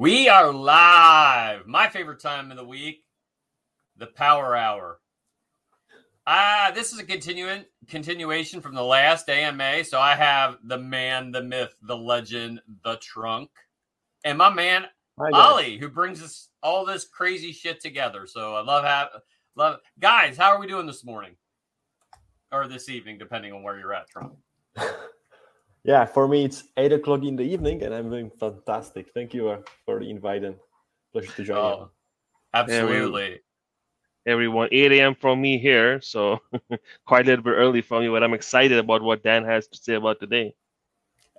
We are live. My favorite time of the week, the Power Hour. Ah, this is a continuing continuation from the last AMA. So I have the man, the myth, the legend, the trunk, and my man Hi, Ollie, who brings us all this crazy shit together. So I love have love guys. How are we doing this morning or this evening, depending on where you're at, Trunk? yeah, for me it's eight o'clock in the evening, and I'm doing fantastic. Thank you uh, for the invite and pleasure to join oh, you. Absolutely. Everyone, 8 a.m. from me here, so quite a little bit early from you, but I'm excited about what Dan has to say about today.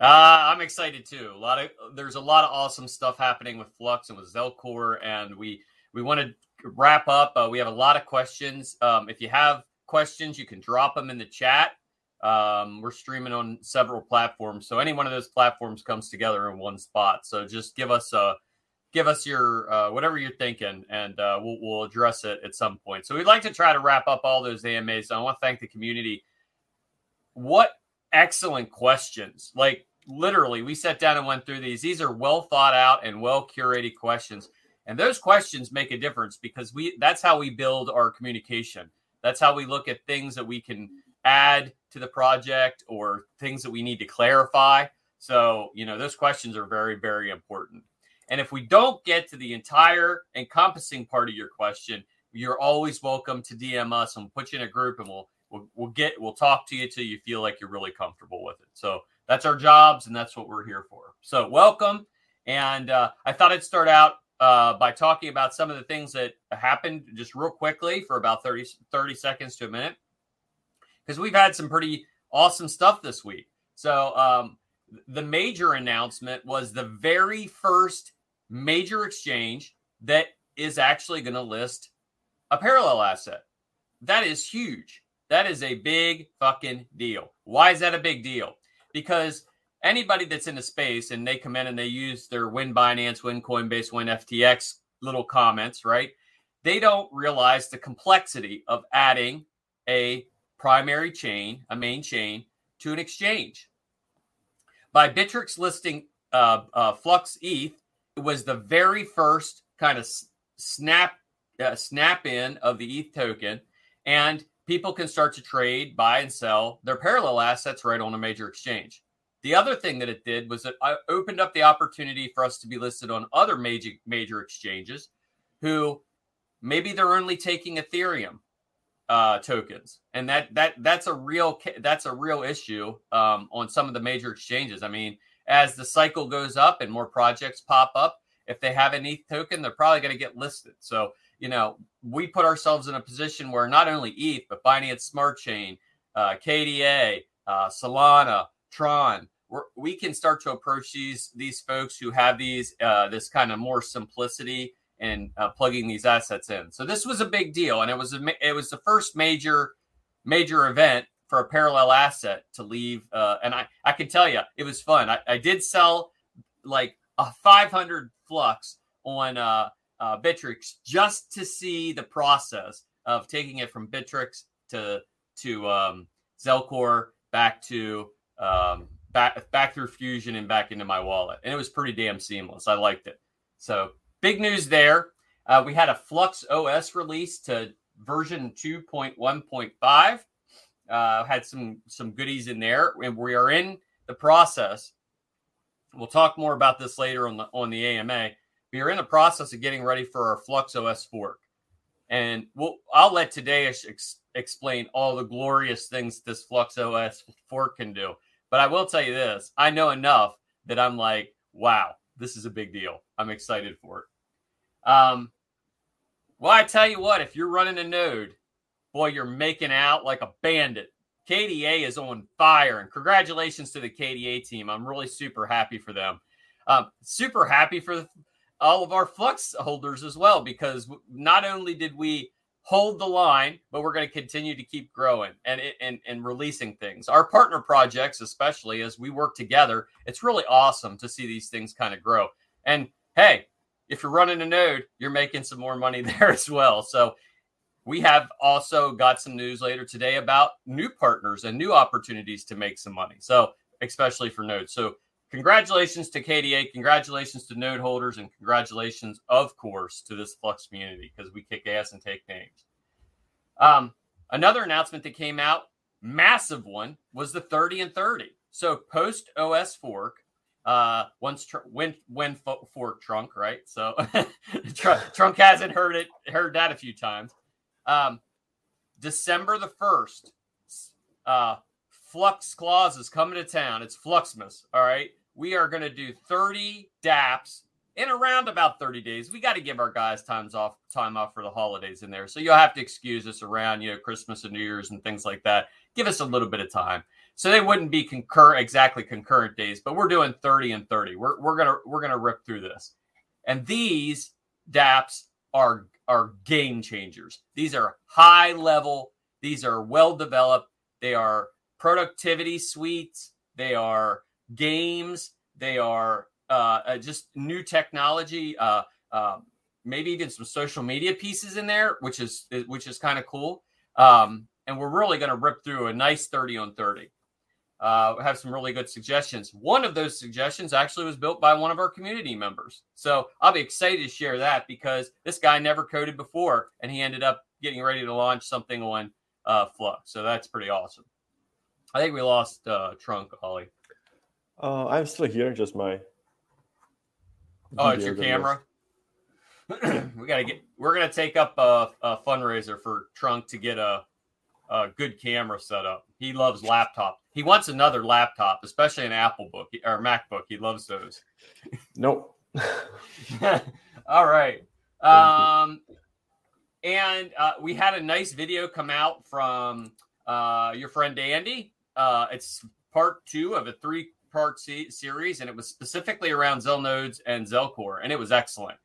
Uh, I'm excited too. A lot of there's a lot of awesome stuff happening with Flux and with Zelcore, and we we want to wrap up. Uh, we have a lot of questions. Um, if you have questions, you can drop them in the chat. Um, we're streaming on several platforms, so any one of those platforms comes together in one spot. So just give us a give us your uh, whatever you're thinking, and uh, we'll, we'll address it at some point. So we'd like to try to wrap up all those AMAs. I want to thank the community. What excellent questions! Like literally, we sat down and went through these. These are well thought out and well curated questions, and those questions make a difference because we that's how we build our communication. That's how we look at things that we can add to the project or things that we need to clarify. So, you know, those questions are very, very important. And if we don't get to the entire encompassing part of your question, you're always welcome to DM us and we'll put you in a group and we'll we'll, we'll get we'll talk to you till you feel like you're really comfortable with it. So that's our jobs and that's what we're here for. So welcome. And uh, I thought I'd start out uh, by talking about some of the things that happened just real quickly for about 30, 30 seconds to a minute because we've had some pretty awesome stuff this week. So, um, the major announcement was the very first major exchange that is actually going to list a parallel asset. That is huge. That is a big fucking deal. Why is that a big deal? Because anybody that's in the space and they come in and they use their Win Binance, Win Coinbase, Win FTX little comments, right? They don't realize the complexity of adding a primary chain, a main chain, to an exchange. By Bittrex listing uh, uh, Flux ETH, it was the very first kind of snap uh, snap in of the ETH token, and people can start to trade, buy, and sell their parallel assets right on a major exchange. The other thing that it did was it uh, opened up the opportunity for us to be listed on other major major exchanges who maybe they're only taking Ethereum uh, tokens, and that that that's a real that's a real issue um, on some of the major exchanges. I mean, as the cycle goes up and more projects pop up, if they have an ETH token, they're probably going to get listed. So you know, we put ourselves in a position where not only ETH but Binance Smart Chain, uh, KDA, uh, Solana, Tron, we can start to approach these these folks who have these uh, this kind of more simplicity and uh, plugging these assets in. So this was a big deal, and it was a, it was the first major major event for a parallel asset to leave. Uh, and I I can tell you, it was fun. I, I did sell like a 500 flux on uh, uh, Bittrex just to see the process of taking it from Bittrex to to um, Zelcore back to um, back back through Fusion and back into my wallet, and it was pretty damn seamless. I liked it. So big news there. Uh, we had a Flux OS release to version 2.1.5. Uh, had some some goodies in there, and we are in the process. We'll talk more about this later on the on the AMA. We are in the process of getting ready for our Flux OS fork, and we'll I'll let Tadeusz ex- explain all the glorious things this Flux OS fork can do. But I will tell you this: I know enough that I'm like, wow, this is a big deal. I'm excited for it. Um, well, I tell you what, if you're running a node, boy, you're making out like a bandit. KDA is on fire, and congratulations to the KDA team. I'm really super happy for them. Um, super happy for all of our Flux holders as well, because not only did we hold the line, but we're going to continue to keep growing and, and and releasing things. Our partner projects, especially as we work together, it's really awesome to see these things kind of grow. And hey, if you're running a node, you're making some more money there as well. So we have also got some news later today about new partners and new opportunities to make some money. So especially for nodes. So congratulations to KDA, congratulations to node holders, and congratulations, of course, to this Flux community because we kick ass and take names. Um, another announcement that came out, massive one, was the 30 and 30. So post OS fork, uh, once tr- when when fo- trunk, right? So tr- trunk hasn't heard it, heard that a few times. Um, December the first, uh, Flux Claus is coming to town. It's Fluxmas. All right. We are going to do 30 DApps in around about 30 days. We got to give our guys times off, time off for the holidays in there. So you'll have to excuse us around, you know, Christmas and New Year's and things like that. Give us a little bit of time. So they wouldn't be concur exactly concurrent days, but we're doing 30 and 30. We're, we're gonna we're gonna rip through this. And these DApps are are game changers. These are high level, these are well developed, they are productivity suites, they are games, they are uh, uh, just new technology, uh, uh, maybe even some social media pieces in there, which is which is kind of cool. Um, and we're really going to rip through a nice 30 on 30. Uh, have some really good suggestions. One of those suggestions actually was built by one of our community members. So I'll be excited to share that because this guy never coded before and he ended up getting ready to launch something on uh, Flux. So that's pretty awesome. I think we lost uh, Trunk, Ali. Uh, I'm still here, just my. Oh, it's your camera. we gotta get. We're gonna take up a, a fundraiser for Trunk to get a, a good camera set up. He loves laptop. He wants another laptop, especially an Apple book or MacBook. He loves those. Nope. All right. Um, and uh, we had a nice video come out from uh, your friend Andy. Uh, it's part two of a three part se- series, and it was specifically around Zel nodes and Zelcore, and it was excellent.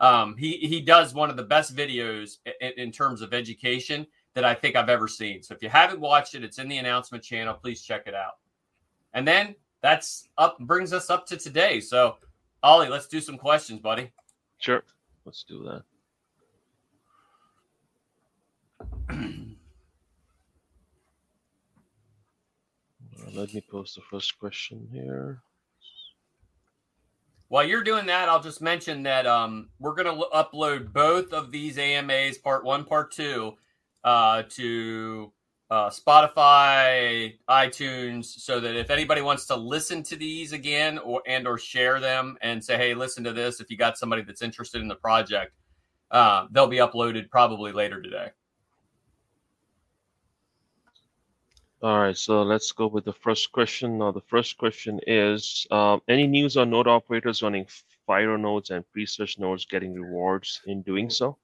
Um, he he does one of the best videos in, in terms of education that I think I've ever seen. So if you haven't watched it, it's in the announcement channel. Please check it out. And then that's up brings us up to today. So Ali, let's do some questions, buddy. Sure. Let's do that. Uh, Let me post the first question here. While you're doing that, I'll just mention that um, we're going to upload both of these AMAs, part one, part two, uh, to uh, Spotify, iTunes, so that if anybody wants to listen to these again or and or share them and say, "Hey, listen to this," if you got somebody that's interested in the project, uh, they'll be uploaded probably later today. All right, so let's go with the first question. Now, the first question is um, any news on node operators running Firo nodes and Presearch nodes getting rewards in doing so?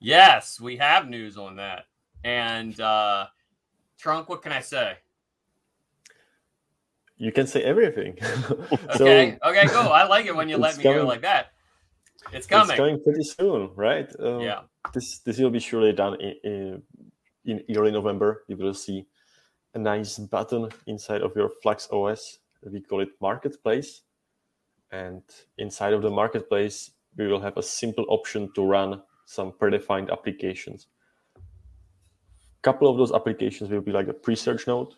Yes, we have news on that. And uh, Trunk, what can I say? You can say everything. Okay, okay, go. I like it when you let me go coming. like that. It's coming. It's coming pretty soon, right? Um, Yeah. This this will be surely done in, in in early November. You will see a nice button inside of your Flux OS. We call it Marketplace, and inside of the Marketplace, we will have a simple option to run some predefined applications. A couple of those applications will be like a Presearch node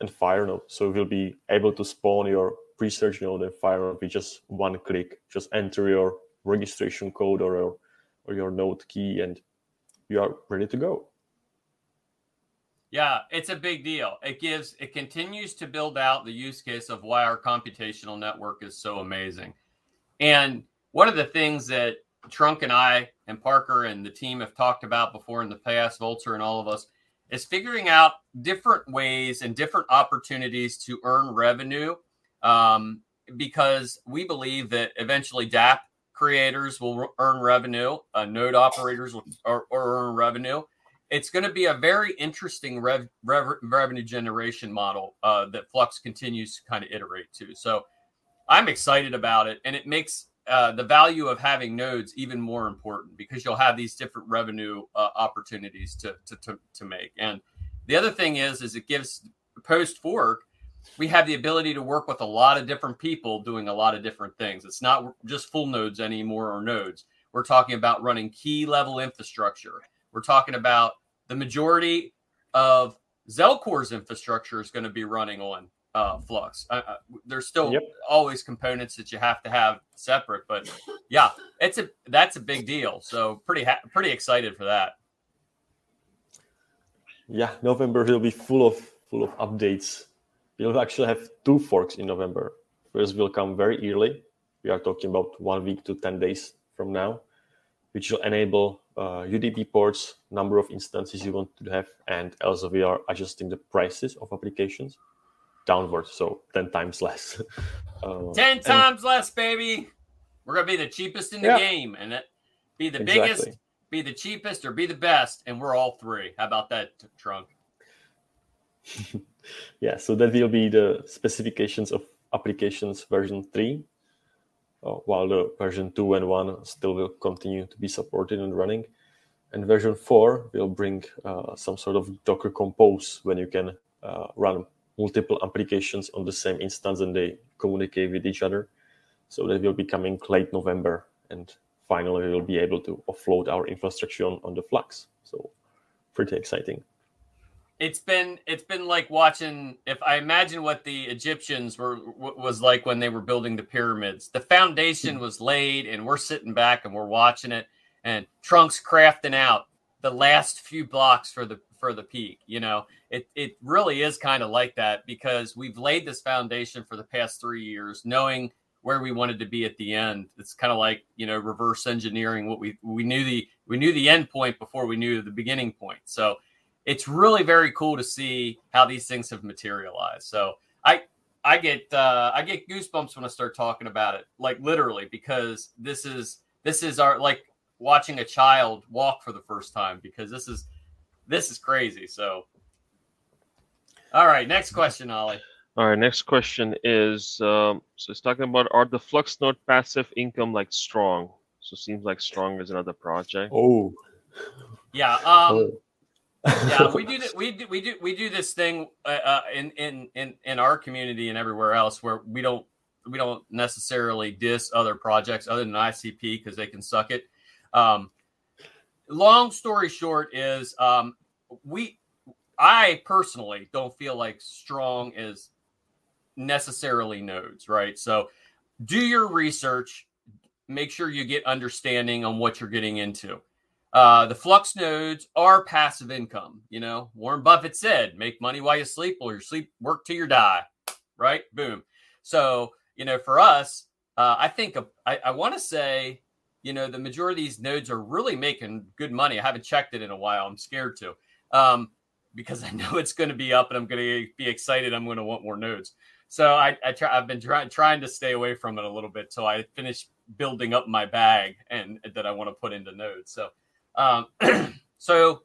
and Firo node. So you'll be able to spawn your Presearch node and Firo node with just one click. Just enter your registration code or your, or your node key and you are ready to go. Yeah, it's a big deal. It gives it continues to build out the use case of why our computational network is so amazing. And one of the things that Trunk and I and Parker and the team have talked about before in the past, Vulture and all of us, is figuring out different ways and different opportunities to earn revenue. Um, because we believe that eventually DApp creators will earn revenue, uh, node operators will or, or earn revenue it's going to be a very interesting rev, rev, revenue generation model uh, that Flux continues to kind of iterate to. So I'm excited about it, and it makes uh, the value of having nodes even more important because you'll have these different revenue uh, opportunities to, to to to make. And the other thing is, is it gives post fork. We have the ability to work with a lot of different people doing a lot of different things. It's not just full nodes anymore or nodes. We're talking about running key level infrastructure. We're talking about the majority of Zelcore's infrastructure is going to be running on uh, Flux. Uh, uh, there's still Yep. always components that you have to have separate, but yeah, it's a that's a big deal. So pretty ha- pretty excited for that. Yeah, November will be full of full of updates. We'll actually have two forks in November. First will come very early. We are talking about one week to ten days from now, which will enable uh, UDP ports, number of instances you want to have, and also we are adjusting the prices of applications downwards, so ten times less. Uh, Ten and- times less, baby. We're gonna be the cheapest in the Yeah. game, and it, be the Exactly. biggest, be the cheapest, or be the best, and we're all three. How about that, Trunk? yeah so that will be the specifications of applications version 3 uh, while the version 2 and 1 still will continue to be supported and running and version 4 will bring uh, some sort of docker compose when you can uh, run multiple applications on the same instance and they communicate with each other. So that will be coming late november and finally we will be able to offload our infrastructure on, on the flux so pretty exciting. It's been it's been like watching if i imagine what the egyptians were was like when they were building the pyramids. The foundation hmm. was laid and we're sitting back and we're watching it and trunks crafting out the last few blocks for the for the peak you know? It it really is kind of like that because we've laid this foundation for the past 3 years knowing where we wanted to be at the end. It's kind of like you know reverse engineering what we we knew the we knew the end point before we knew the beginning point. So it's really very cool to see how these things have materialized. So I I get uh, I get goosebumps when I start talking about it, like literally, because this is this is our like watching a child walk for the first time because this is this is crazy. So all right, next question, Ali. All right, next question is um, so it's talking about are the Flux node passive income like strong? So it seems like strong is another project. oh Yeah, um, Oh. yeah, we do that. We do we do we do this thing uh, uh, in in in in our community and everywhere else where we don't we don't necessarily diss other projects other than ICP because they can suck it. Um, long story short is um, we I personally don't feel like strong is necessarily nodes, right? So do your research, make sure you get understanding on what you're getting into. Uh, the flux nodes are passive income. You know, Warren Buffett said, "Make money while you sleep, or you sleep work till you die." Right? Boom. So you know, for us, uh, I think I, I want to say, you know, the majority of these nodes are really making good money. I haven't checked it in a while. I'm scared to, um, because I know it's going to be up, and I'm going to be excited. I'm going to want more nodes. So I, I try, I've been trying trying to stay away from it a little bit till I finish building up my bag and that I want to put into nodes. So. Um, so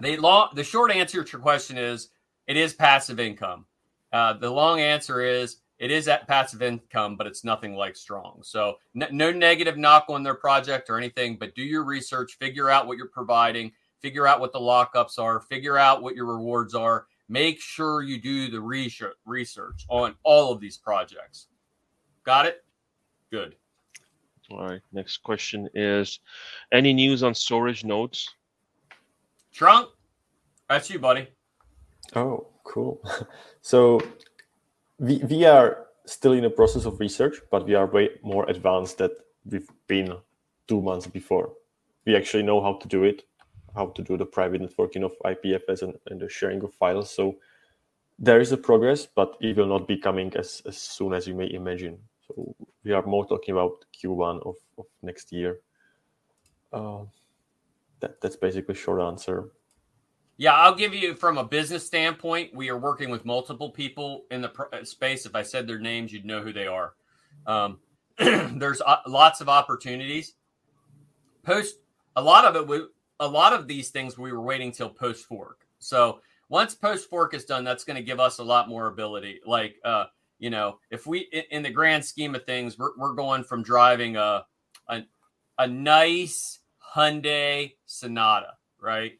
the long, the short answer to your question is it is passive income. Uh, the long answer is it is at passive income, but it's nothing like strong. So n- no negative knock on their project or anything, but do your research, figure out what you're providing, figure out what the lockups are, figure out what your rewards are. Make sure you do the research research on all of these projects. Got it? Good. All right, next question is any news on storage nodes? Trunk, that's you, buddy. Oh, cool. So we, we are still in the process of research, but we are way more advanced than we've been two months before. We actually know how to do it, how to do the private networking of IPFS and, and the sharing of files. So there is a progress, but it will not be coming as, as soon as you may imagine. So we are more talking about Q1 of, of next year. Uh, that, that's basically short answer. Yeah, I'll give you from a business standpoint. We are working with multiple people in the pr- space. If I said their names, you'd know who they are. Um, there's uh, lots of opportunities. Post a lot of it. We, a lot of these things we were waiting till post fork. So once post fork is done, that's going to give us a lot more ability. Like, uh, you know, if we in, the grand scheme of things, we're, we're going from driving a, a a nice Hyundai Sonata, right?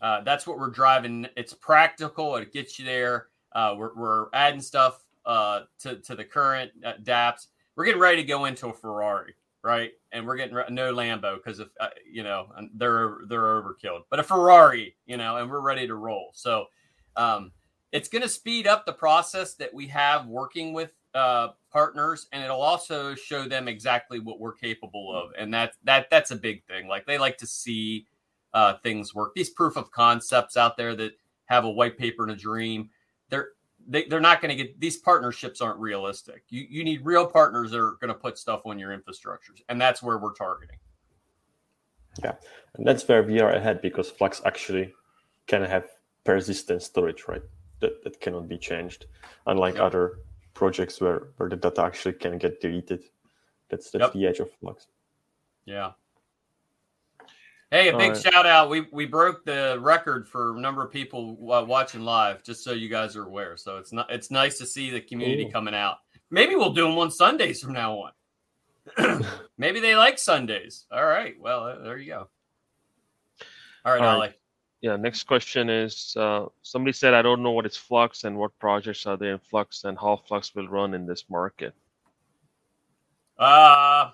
Uh, that's what we're driving. It's practical. It gets you there. Uh, we're, we're adding stuff uh, to, to the current uh. We're getting ready to go into a Ferrari, right? And we're getting no Lambo because if uh, you know they're they're overkilled, but a Ferrari, you know, and we're ready to roll. So um, it's going to speed up the process that we have working with uh, partners, and it'll also show them exactly what we're capable of, and that that that's a big thing. Like they like to see uh, things work. These proof of concepts out there that have a white paper and a dream, they, they're not going to get these partnerships aren't realistic. You you need real partners that are going to put stuff on your infrastructures, and that's where we're targeting. Yeah, and that's where we are ahead because Flux actually can have persistent storage, right? That, that cannot be changed, unlike yep. other projects where, where the data actually can get deleted. That's that's yep. the edge of Flux. Yeah. Hey, a big right. shout out. We we broke the record for number of people watching live, just so you guys are aware. So it's not it's nice to see the community Ooh. coming out. Maybe we'll do them on Sundays from now on. Maybe they like Sundays. All right. Well, there you go. All right, All right. Yeah. Next question is: uh, Somebody said, "I don't know what is Flux and what projects are there in Flux and how Flux will run in this market." Uh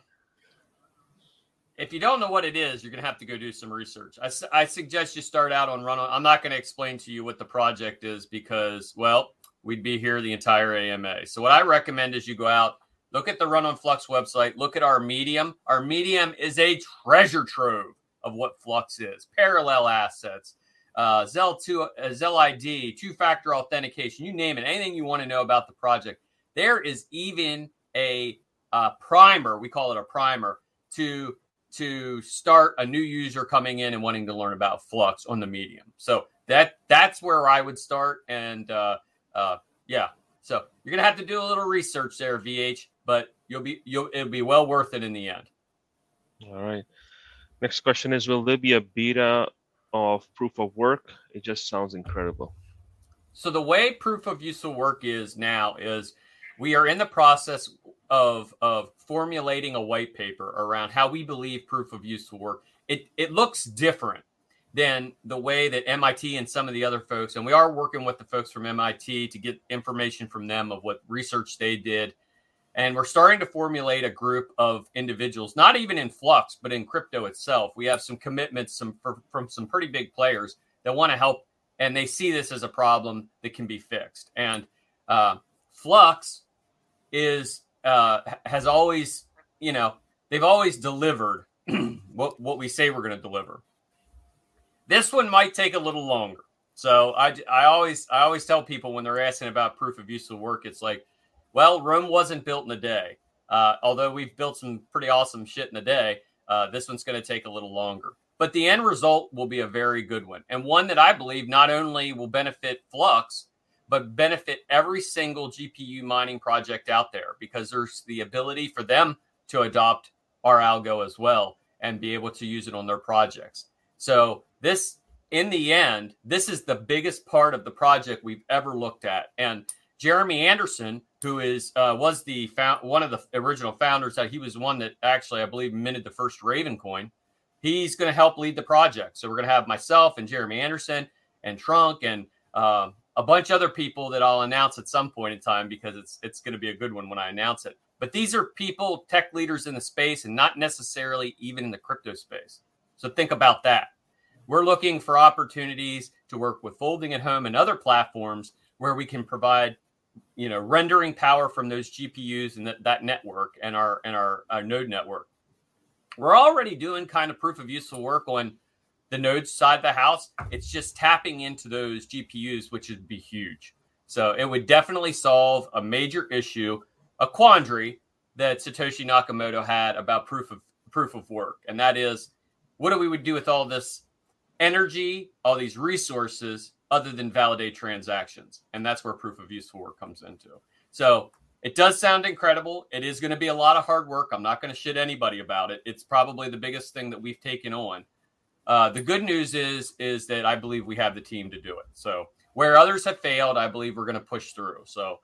if you don't know what it is, you're going to have to go do some research. I, I suggest you start out on run on. I'm not going to explain to you what the project is because, well, we'd be here the entire AMA. So, what I recommend is you go out, look at the Run on Flux website, look at our Medium. Our Medium is a treasure trove of what Flux is parallel assets, uh, Zell2, uh, Zel ID, two factor authentication, you name it, anything you want to know about the project. There is even a uh, primer, we call it a primer, to to start a new user coming in and wanting to learn about Flux on the medium. So that that's where I would start. And uh, uh, yeah, so you're gonna have to do a little research there, VH, but you'll be you'll it'll be well worth it in the end. All right. Next question is: Will there be a beta of proof of work? It just sounds incredible. So the way proof of use work is now is we are in the process of of formulating a white paper around how we believe proof of use will work. It it looks different than the way that MIT and some of the other folks, and we are working with the folks from MIT to get information from them of what research they did. And we're starting to formulate a group of individuals, not even in Flux, but in crypto itself. We have some commitments some, from some pretty big players that want to help, and they see this as a problem that can be fixed. And uh, Flux is uh, has always, you know, they've always delivered what what we say we're going to deliver. This one might take a little longer. So I, I always I always tell people when they're asking about proof of useful work, it's like, well, Rome wasn't built in a day. Uh, although we've built some pretty awesome shit in a day, uh, this one's going to take a little longer. But the end result will be a very good one, and one that I believe not only will benefit Flux, but benefit every single GPU mining project out there because there's the ability for them to adopt our algo as well and be able to use it on their projects. So this in the end, this is the biggest part of the project we've ever looked at. And Jeremy Anderson, who is uh, was the found, one of the original founders, that he was one that actually I believe minted the first Raven coin. He's going to help lead the project. So we're going to have myself and Jeremy Anderson and Trunk and uh, a bunch of other people that I'll announce at some point in time because it's it's going to be a good one when I announce it. But these are people, tech leaders in the space, and not necessarily even in the crypto space. So think about that. We're looking for opportunities to work with Folding at Home and other platforms where we can provide, you know, rendering power from those GPUs and that, that network and our and our, our node network. We're already doing kind of proof of useful work on the nodes side of the house. It's just tapping into those GPUs, which would be huge. So it would definitely solve a major issue, a quandary that Satoshi Nakamoto had about proof of proof of work, and that is, what do we would do with all this energy, all these resources, other than validate transactions? And that's where proof of useful work comes into. So it does sound incredible. It is going to be a lot of hard work. I'm not going to shit anybody about it. It's probably the biggest thing that we've taken on uh, the good news is is that I believe we have the team to do it. So where others have failed, I believe we're going to push through. So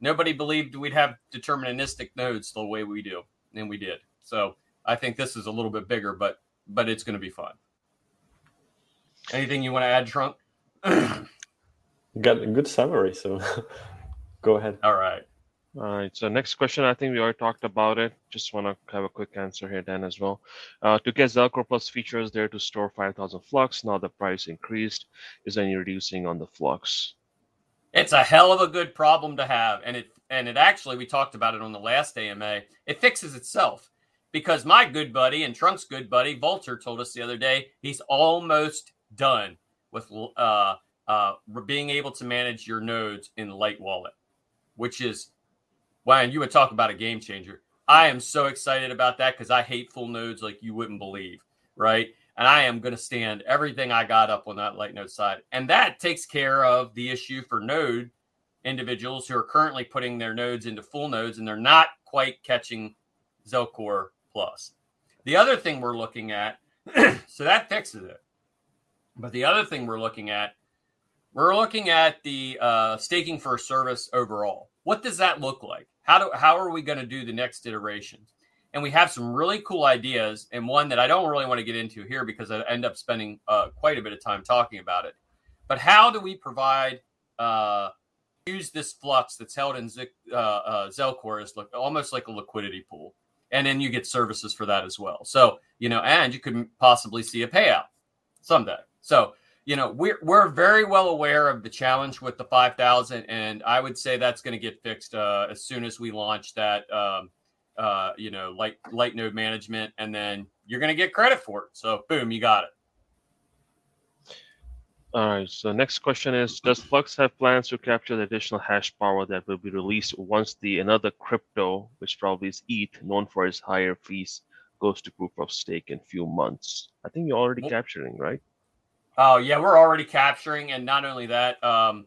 nobody believed we'd have deterministic nodes the way we do, and we did. So I think this is a little bit bigger, but but it's going to be fun. Anything you want to add, Trunk? Got a good summary, so go ahead. All right. All right. So next question, I think we already talked about it. Just want to have a quick answer here, Dan, as well. Uh, to get Zelcore Plus features there to store 5,000 flux, now the price increased. Is any reducing on the flux? It's a hell of a good problem to have, and it and it actually we talked about it on the last AMA. It fixes itself because my good buddy and Trunk's good buddy Vulture told us the other day he's almost done with uh, uh, being able to manage your nodes in Light Wallet, which is And you would talk about a game changer. I am so excited about that because I hate full nodes like you wouldn't believe, right? And I am going to stand everything I got up on that light node side. And that takes care of the issue for node individuals who are currently putting their nodes into full nodes and they're not quite catching Zelcore Plus. The other thing we're looking at, so that fixes it. But the other thing we're looking at, we're looking at the uh, staking for a service overall. What does that look like? How do how are we going to do the next iteration? And we have some really cool ideas, and one that I don't really want to get into here because I end up spending uh, quite a bit of time talking about it. But how do we provide uh, use this flux that's held in Z- uh, uh, Zelcore look, almost like a liquidity pool, and then you get services for that as well. So you know, and you could possibly see a payout someday. So you know, we're we're very well aware of the challenge with the five thousand, and I would say that's going to get fixed uh, as soon as we launch that. Um, uh, you know, light light node management, and then you're going to get credit for it. So, boom, you got it. All right. So next question is: Does Flux have plans to capture the additional hash power that will be released once the another crypto, which probably is ETH, known for its higher fees, goes to proof of stake in a few months? I think you're already capturing, right? Oh yeah, we're already capturing, and not only that, um,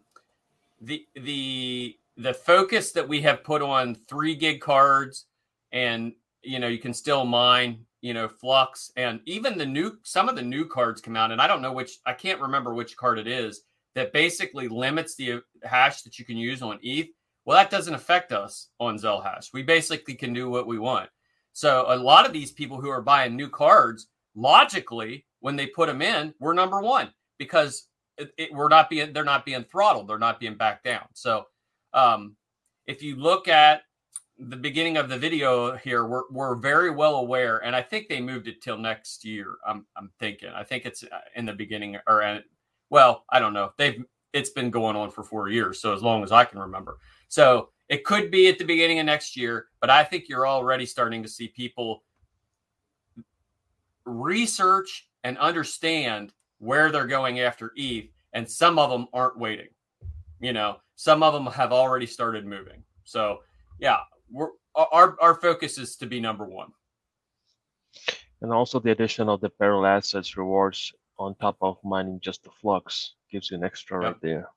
the the the focus that we have put on three gig cards, and you know you can still mine you know, Flux, and even the new some of the new cards come out, and I don't know which I can't remember which card it is that basically limits the hash that you can use on ETH. Well, that doesn't affect us on Zelhash. We basically can do what we want. So a lot of these people who are buying new cards, logically, when they put them in, we're number one because it, it, we're not being they're not being throttled, they're not being backed down. So um, if you look at the beginning of the video here, we're, we're very well aware, and I think they moved it till next year. I'm I'm thinking. I think it's uh, in the beginning or in, well, I don't know. They've it's been going on for four years, so as long as I can remember. So it could be at the beginning of next year, but I think you're already starting to see people research and understand where they're going after ETH, and some of them aren't waiting. You know, some of them have already started moving. So yeah, we're our our focus is to be number one. And also the addition of the parallel assets rewards on top of mining just the flux gives you an extra yep. right there.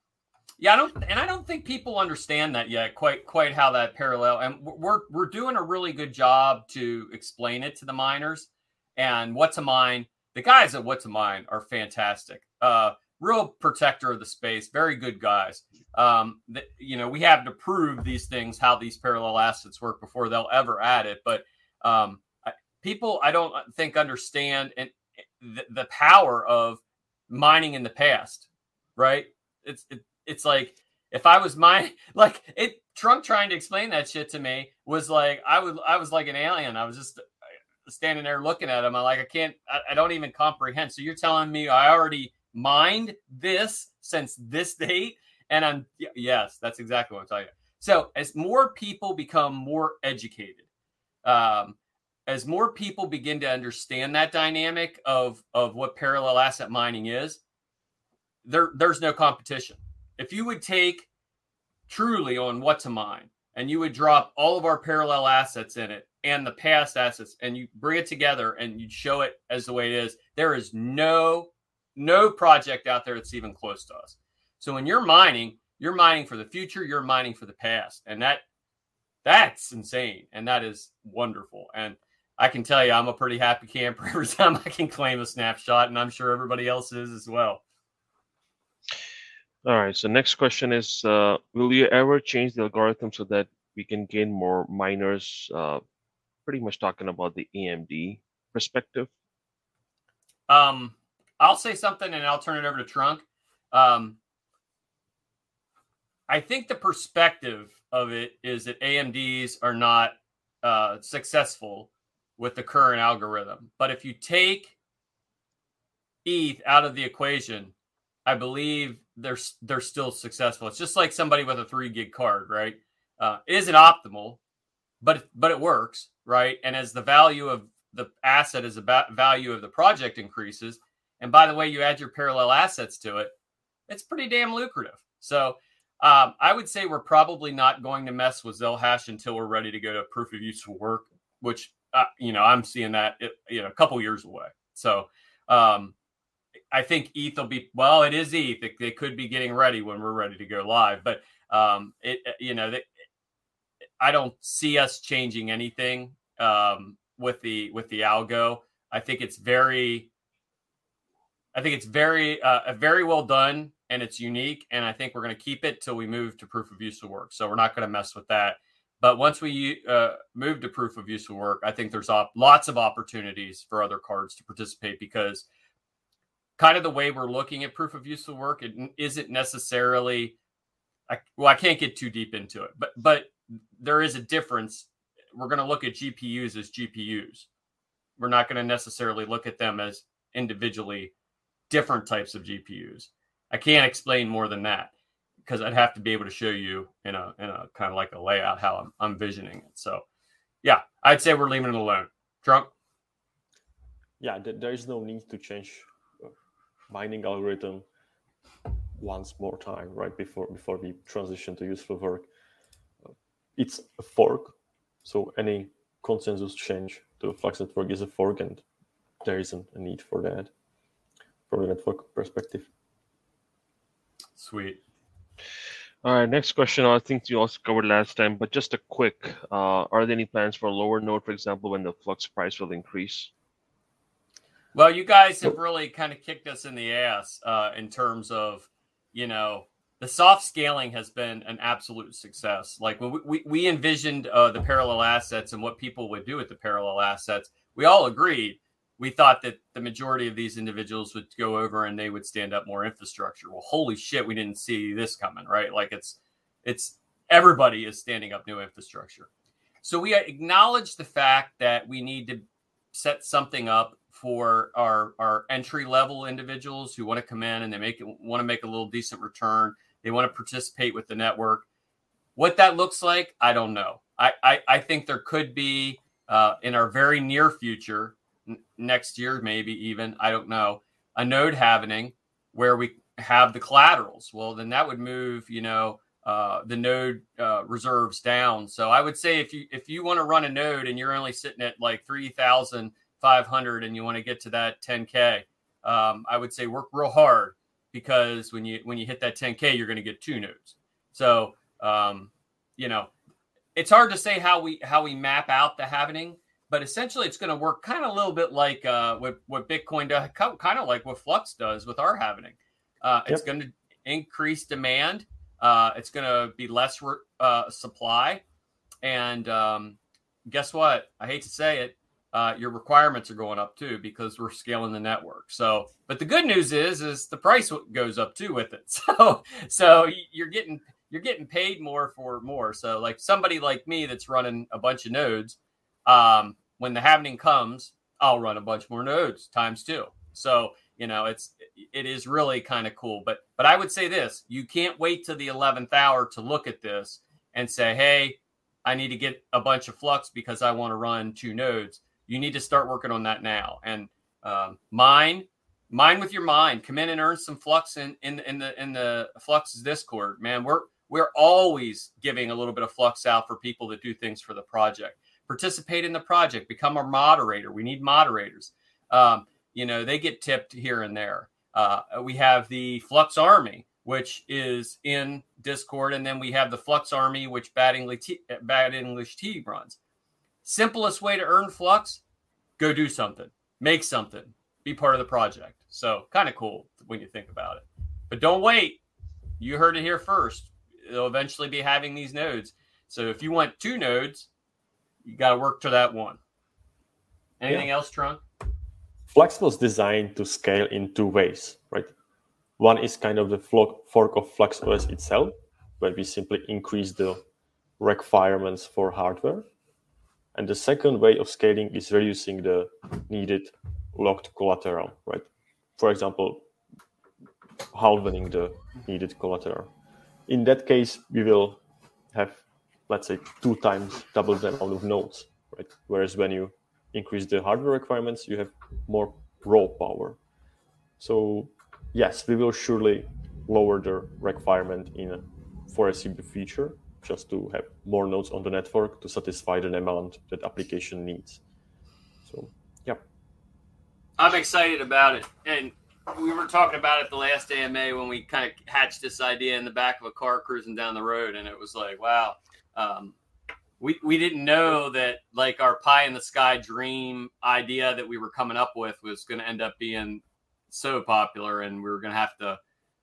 Yeah, I don't, and I don't think people understand that yet. Quite, quite how that parallel, and we're we're doing a really good job to explain it to the miners. And what to mine, the guys at WhatToMine are fantastic. Uh, real protector of the space, very good guys. Um, you know, we have to prove these things, how these parallel assets work before they'll ever add it. But um, people, I don't think understand and the, the power of mining in the past, right? It's it, it's like if I was my like it Trunk trying to explain that shit to me was like I would I was like an alien. I was just standing there looking at him. I'm like I can't I, I don't even comprehend. So you're telling me I already mined this since this date. And I'm, yes, that's exactly what I'm talking about. So as more people become more educated, um, as more people begin to understand that dynamic of, of what parallel asset mining is, there, there's no competition. If you would take truly on what to mine and you would drop all of our parallel assets in it and the past assets and you bring it together and you show it as the way it is, there is no no project out there that's even close to us. So when you're mining, you're mining for the future, you're mining for the past. And that that's insane. And that is wonderful. And I can tell you, I'm a pretty happy camper every time I can claim a snapshot, and I'm sure everybody else is as well. All right. So next question is: uh, Will you ever change the algorithm so that we can gain more miners? Uh, pretty much talking about the AMD perspective. Um, I'll say something and I'll turn it over to Trunk. Um, I think the perspective of it is that AMDs are not uh, successful with the current algorithm. But if you take ETH out of the equation, I believe they're they're still successful. It's just like somebody with a three gig card, right? Uh, it isn't optimal, but but it works, right? And as the value of the asset as the value of the project increases, and by the way, you add your parallel assets to it, it's pretty damn lucrative. So um, I would say we're probably not going to mess with Zelhash until we're ready to go to proof of useful work, which uh, you know I'm seeing that it, you know a couple years away. So um, I think ETH will be well. It is ETH. They could be getting ready when we're ready to go live, but um, it you know they, I don't see us changing anything um, with the with the algo. I think it's very I think it's very uh, very well done and it's unique. And I think we're going to keep it till we move to proof of useful work. So we're not going to mess with that. But once we uh, move to proof of useful work, I think there's op- lots of opportunities for other cards to participate because kind of the way we're looking at proof of useful work, it isn't necessarily. I, well, I can't get too deep into it, but but there is a difference. We're going to look at GPUs as GPUs. We're not going to necessarily look at them as individually different types of GPUs. I can't explain more than that because I'd have to be able to show you in a in a kind of like a layout how I'm, I'm visioning it. So, yeah, I'd say we're leaving it alone. Trunk. Yeah, there is no need to change uh, mining algorithm once more time right before before we transition to useful work. It's a fork, so any consensus change to a Flux network is a fork, and there isn't a need for that from the network perspective. Sweet. All right, next question. I think you also covered last time, but just a quick: uh, Are there any plans for a lower node, for example, when the flux price will increase? Well, you guys have really kind of kicked us in the ass uh, in terms of, you know, the soft scaling has been an absolute success. Like when we, we, we envisioned uh, the parallel assets and what people would do with the parallel assets, we all agreed we thought that the majority of these individuals would go over and they would stand up more infrastructure. Well, holy shit, we didn't see this coming, right? Like it's it's everybody is standing up new infrastructure. So we acknowledge the fact that we need to set something up for our our entry level individuals who want to come in and they make want to make a little decent return. They want to participate with the network. What that looks like, I don't know. I I, I think there could be uh, in our very near future next year, maybe even, I don't know, a node halving where we have the collaterals. Well, then that would move, you know, uh, the node uh, reserves down. So I would say if you if you want to run a node and you're only sitting at like three thousand five hundred and you want to get to that 10k, um, I would say work real hard because when you when you hit that 10k, you're going to get two nodes. So um, you know, it's hard to say how we how we map out the halving but essentially it's going to work kind of a little bit like uh, what, what Bitcoin does, kind of like what Flux does with our halving. Uh, yep. It's going to increase demand. Uh, it's going to be less re- uh, supply. And um, guess what? I hate to say it, uh, your requirements are going up too because we're scaling the network. So, but the good news is, is the price goes up too with it. So, so you're getting you're getting paid more for more. So, like somebody like me that's running a bunch of nodes, um, when the halving comes, I'll run a bunch more nodes times two. So, you know, it's it is really kind of cool. But but I would say this, you can't wait to the 11th hour to look at this and say, "Hey, I need to get a bunch of flux because I want to run two nodes." You need to start working on that now. And um, mine mine with your mind. Come in and earn some flux in in in the in the flux Discord, man. We're we're always giving a little bit of flux out for people that do things for the project participate in the project, become a moderator. We need moderators. Um, you know, they get tipped here and there. Uh, we have the Flux Army, which is in Discord, and then we have the Flux Army, which Bad English T, Bad English T runs. Simplest way to earn Flux: go do something, make something, be part of the project. So kind of cool when you think about it. But don't wait. You heard it here first. They'll eventually be halving these nodes. So if you want two nodes, you got to work to that one. Anything yeah. else, Trunk? Flux was designed to scale in two ways, right? One is kind of the fork of Flux OS itself, where we simply increase the requirements for hardware. And the second way of scaling is reducing the needed locked collateral, right? For example, halving the needed collateral. In that case, we will have, let's say, two times double the amount of nodes, right? Whereas when you increase the hardware requirements, you have more raw power. So yes, we will surely lower the requirement in a foreseeable future just to have more nodes on the network to satisfy the demand that application needs. So, yeah. I'm excited about it. And we were talking about it the last AMA when we kind of hatched this idea in the back of a car cruising down the road. And it was like, wow. Um, we, we didn't know that like our pie in the sky dream idea that we were coming up with was going to end up being so popular and we were going to have to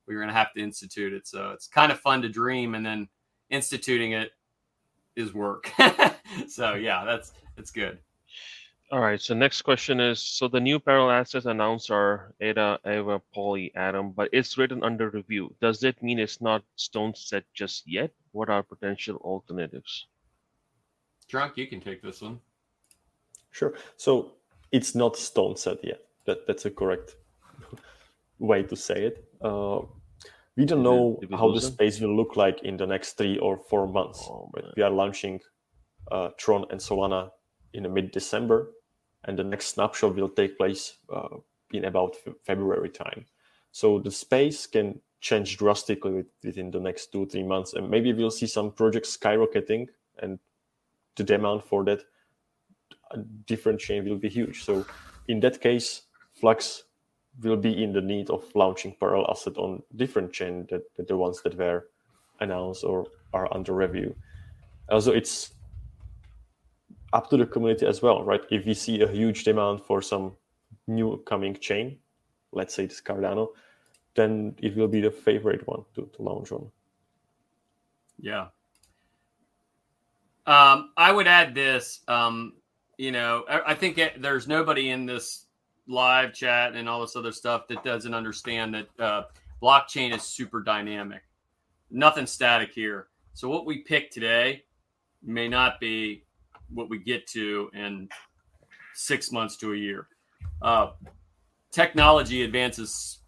we were going to have to institute it so it's kind of fun to dream and then instituting it is work. so yeah, that's that's good. All right. So next question is: so the new parallel assets announced are Ada, Ava, Poly, Atom, but it's written under review. Does that mean it's not stone set just yet? What are potential alternatives? Trunk, you can take this one. Sure. So it's not stone set yet. That that's a correct way to say it. Uh, we don't know how the space will look like in the next three or four months. Oh, we are launching uh, Tron and Solana in mid-December, and the next snapshot will take place uh, in about February time. So the space can change drastically within the next two three months, and maybe we'll see some projects skyrocketing, and the demand for that different chain will be huge. So in that case, Flux will be in the need of launching parallel asset on different chain that, that the ones that were announced or are under review. Also, it's up to the community as well, right? If we see a huge demand for some new coming chain, let's say this Cardano, then it will be the favorite one to, to launch on. Yeah. Um, I would add this. Um, you know, I, I think it, there's nobody in this live chat and all this other stuff that doesn't understand that uh, blockchain is super dynamic. Nothing static here. So what we pick today may not be what we get to in six months to a year. Uh, technology advances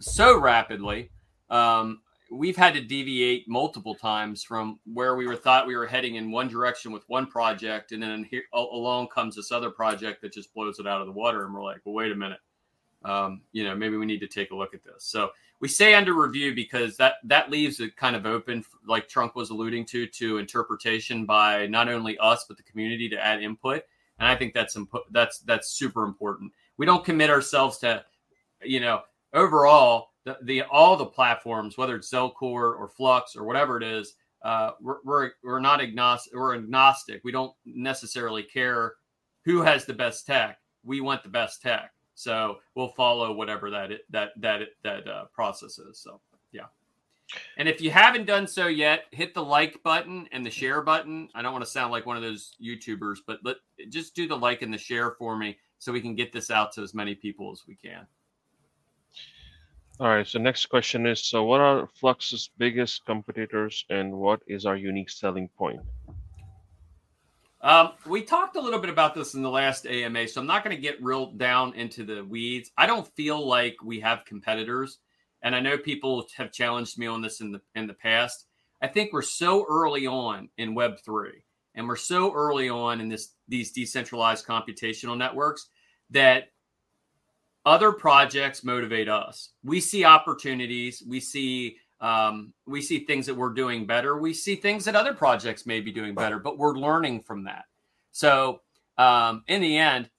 so rapidly. Um, we've had to deviate multiple times from where we were thought we were heading in one direction with one project, and then here along comes this other project that just blows it out of the water, and we're like, well, wait a minute, um, you know, maybe we need to take a look at this. So we say under review because that that leaves it kind of open, like Trunk was alluding to, to interpretation by not only us but the community to add input, and I think that's input that's that's super important. We don't commit ourselves to, you know, overall the, the all the platforms, whether it's Zelcore or Flux or whatever it is, uh, we're, we're, we're not agnostic. We're agnostic. We don't necessarily care who has the best tech. We want the best tech, so we'll follow whatever that it, that that that uh, process is. So yeah. And if you haven't done so yet, hit the like button and the share button. I don't want to sound like one of those YouTubers, but let just do the like and the share for me so we can get this out to as many people as we can. All right. So next question is: So, what are Flux's biggest competitors, and what is our unique selling point? Um, we talked a little bit about this in the last AMA, so I'm not going to get real down into the weeds. I don't feel like we have competitors, and I know people have challenged me on this in the in the past. I think we're so early on in Web three, and we're so early on in this these decentralized computational networks that other projects motivate us. We see opportunities. We see um, we see things that we're doing better. We see things that other projects may be doing better, but we're learning from that. So um, in the end,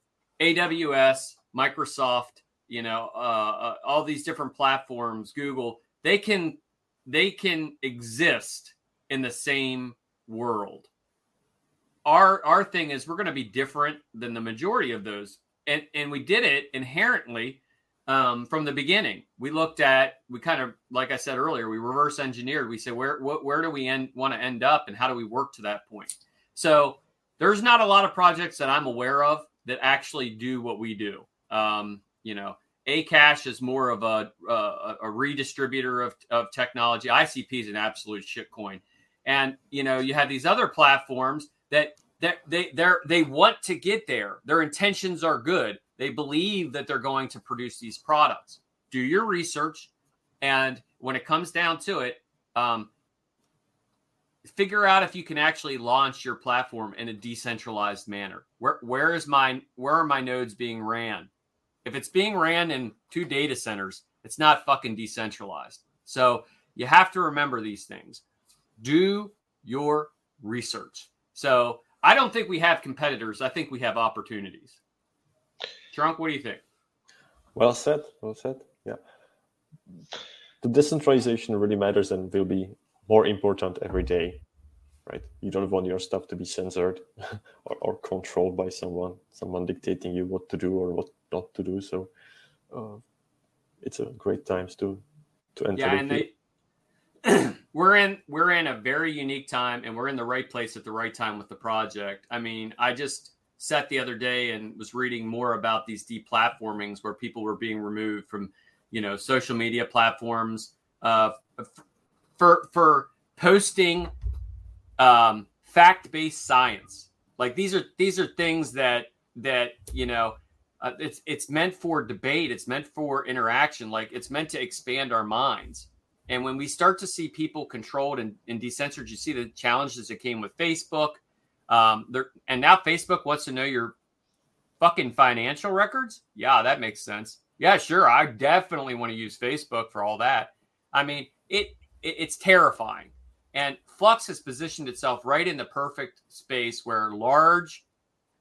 AWS, Microsoft, you know, uh, uh, all these different platforms, Google, they can they can exist in the same world. Our our thing is we're going to be different than the majority of those and and we did it inherently um, from the beginning. We looked at we kind of like I said earlier, we reverse engineered. We said where wh- where do we end want to end up, and how do we work to that point? So there's not a lot of projects that I'm aware of that actually do what we do. Um, you know, Akash is more of a, a, a redistributor of, of technology. ICP is an absolute shitcoin. And, you know, you have these other platforms that that they they're they want to get there. Their intentions are good. They believe that they're going to produce these products. Do your research, And when it comes down to it, um, figure out if you can actually launch your platform in a decentralized manner. Where where is my where are my nodes being ran? If it's being ran in two data centers, it's not fucking decentralized. So you have to remember these things. Do your research. So I don't think we have competitors. I think we have opportunities. Trunk, what do you think? Well said. Well said. Yeah. The decentralization really matters and will be more important every day, right? You don't want your stuff to be censored or, or controlled by someone, someone dictating you what to do or what not to do. So uh, it's a great time to to enter. Yeah, and they, we're in we're in a very unique time, and we're in the right place at the right time with the project. I mean, I just sat the other day and was reading more about these deplatformings where people were being removed from, you know, social media platforms uh, for for posting um, fact-based science. Like these are these are things that that you know uh, it's it's meant for debate. It's meant for interaction. Like it's meant to expand our minds. And when we start to see people controlled and, and decentered, you see the challenges that came with Facebook. Um, there, and now Facebook wants to know your fucking financial records. Yeah, that makes sense. Yeah, sure. I definitely want to use Facebook for all that. I mean, it, it it's terrifying. And Flux has positioned itself right in the perfect space where large,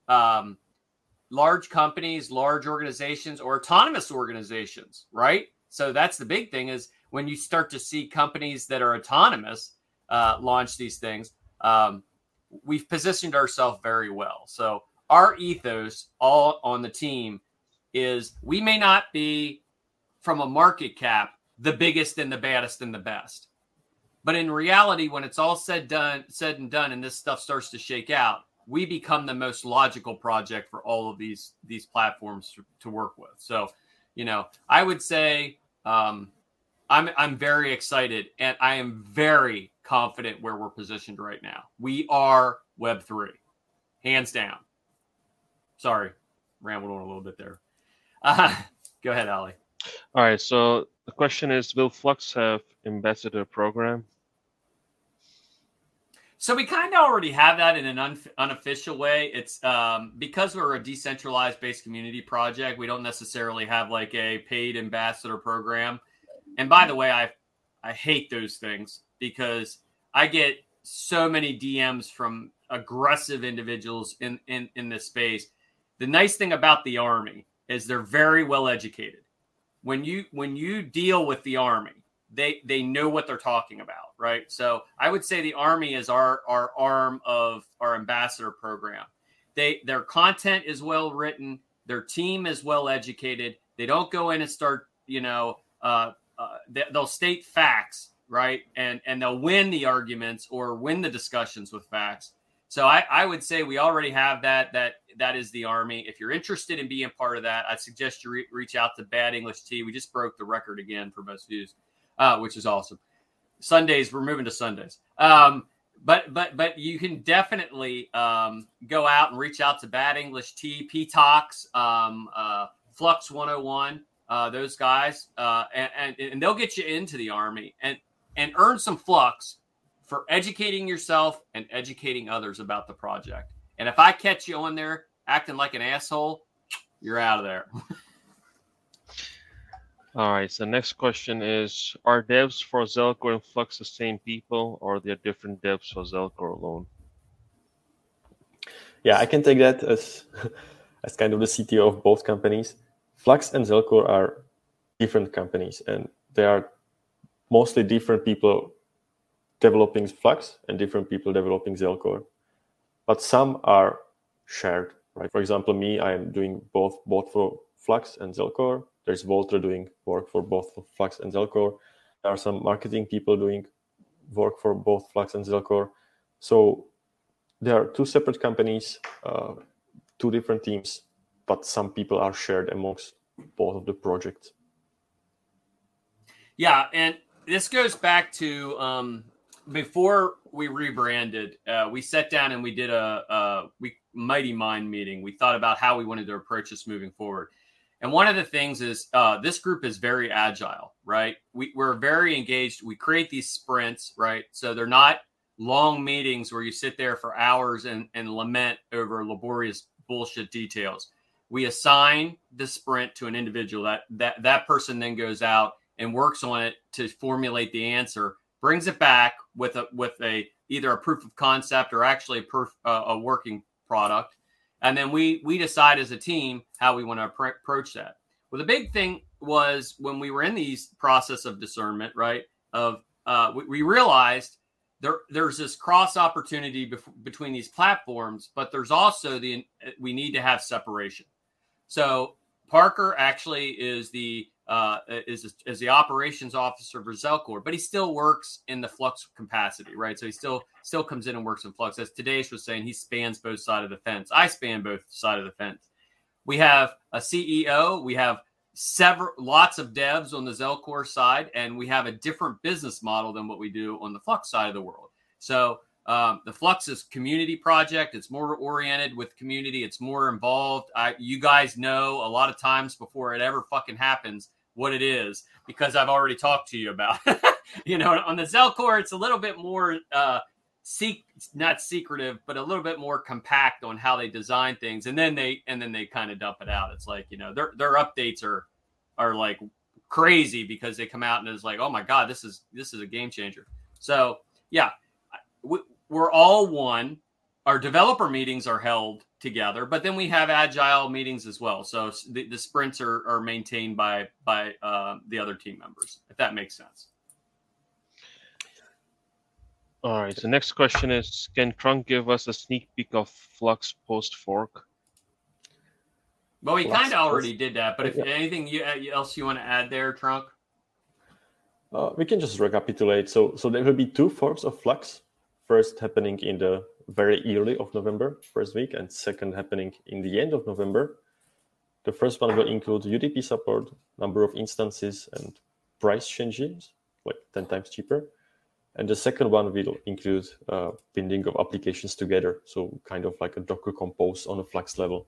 um, large companies, large organizations, or autonomous organizations, right? So that's the big thing is when you start to see companies that are autonomous uh, launch these things, um, we've positioned ourselves very well. So our ethos all on the team is we may not be from a market cap the biggest and the baddest and the best. But in reality, when it's all said done, said and done, and this stuff starts to shake out, we become the most logical project for all of these these platforms to, to work with. So, you know, I would say um, I'm I'm very excited and I am very confident where we're positioned right now. We are Web three, hands down. Sorry, rambled on a little bit there. Uh, go ahead, Ali. All right. So the question is, will Flux have ambassador program? So we kind of already have that in an un- unofficial way. It's um, because we're a decentralized based community project. We don't necessarily have like a paid ambassador program. And by the way, I I hate those things because I get so many DMs from aggressive individuals in in in this space. The nice thing about the army is they're very well educated. When you when you deal with the army, they they know what they're talking about, right? So I would say the army is our our arm of our ambassador program. They their content is well written, their team is well educated. They don't go in and start, you know, uh, uh, they, will state facts, right, and and they'll win the arguments or win the discussions with facts. So I, I would say we already have that. That that is the army. If you're interested in being part of that, I suggest you re- reach out to Bad English Tea. We just broke the record again for most views, uh, which is awesome. Sundays, we're moving to Sundays. Um, but but but you can definitely um, go out and reach out to Bad English Tea, P Talks, um, uh, Flux 101 uh, those guys, uh, and, and, and they'll get you into the army and and earn some flux for educating yourself and educating others about the project. And if I catch you on there acting like an asshole, you're out of there. All right. So next question is: Are devs for Zelcore and Flux the same people, or are there different devs for Zelcore alone? Yeah, I can take that as as kind of the CTO of both companies. Flux and Zelcore are different companies, and they are mostly different people developing Flux and different people developing Zelcore. But some are shared, right? For example, me, I am doing both both for Flux and Zelcore. There's Walter doing work for both Flux and Zelcore. There are some marketing people doing work for both Flux and Zelcore. So there are two separate companies, uh, two different teams, but some people are shared amongst both of the projects. Yeah, and this goes back to um, before we rebranded. Uh, we sat down and we did a, a we mighty mind meeting. We thought about how we wanted to approach this moving forward, And one of the things is uh, this group is very agile, right? We, we're very engaged. We create these sprints, right? So they're not long meetings where you sit there for hours and, and lament over laborious bullshit details. We assign the sprint to an individual that that that person then goes out and works on it to formulate the answer, brings it back with a with a either a proof of concept or actually a, proof, uh, a working product, and then we we decide as a team how we want to appro- approach that. Well, the big thing was when we were in these process of discernment, right? Of uh, we, we realized there there's this cross opportunity bef- between these platforms, but there's also the we need to have separation. So Parker actually is the uh, is is the operations officer for Zelcore, but he still works in the Flux capacity, right? So he still still comes in and works in Flux. As Tadeusz was saying, he spans both sides of the fence. I span both side of the fence. We have a CEO. We have several lots of devs on the Zelcore side, and we have a different business model than what we do on the Flux side of the world. So um, the Flux is community project. It's more oriented with community. It's more involved. I, you guys know a lot of times before it ever fucking happens what it is because I've already talked to you about. you know, on the Zelcore, it's a little bit more uh, seek not secretive, but a little bit more compact on how they design things, and then they and then they kind of dump it out. It's like you know their their updates are are like crazy because they come out and it's like oh my god this is this is a game changer. So yeah, we, we're all one. Our developer meetings are held together, but then we have agile meetings as well. So the, the sprints are, are maintained by by uh, the other team members, if that makes sense. All right. So next question is: Can Trunk give us a sneak peek of Flux post fork? Well, we kind of already did that, but if yeah. anything you, uh, else you want to add there, Trunk? Uh, we can just recapitulate. So, so there will be two forks of Flux. First happening in the very early of November, first week, and second happening in the end of November. The first one will include UDP support, number of instances, and price changes, like 10 times cheaper. And the second one will include uh, binding of applications together, so kind of like a Docker compose on a Flux level.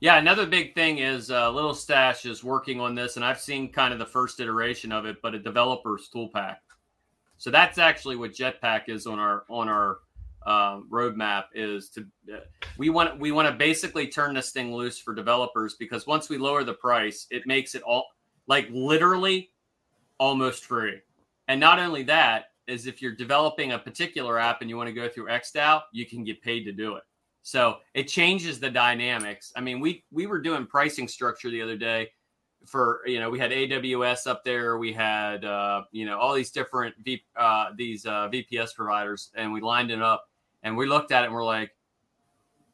Yeah, another big thing is uh, Little Stash is working on this, and I've seen kind of the first iteration of it, but a developer's toolpack. So that's actually what Jetpack is on our on our uh, roadmap is to uh, we want we want to basically turn this thing loose for developers because once we lower the price, it makes it all like literally almost free. And not only that, is if you're developing a particular app and you want to go through XDAO, you can get paid to do it. So it changes the dynamics. I mean, we we were doing pricing structure the other day for you know we had AWS up there, we had uh, you know all these different v, uh, these uh, VPS providers, and we lined it up, and we looked at it and we're like,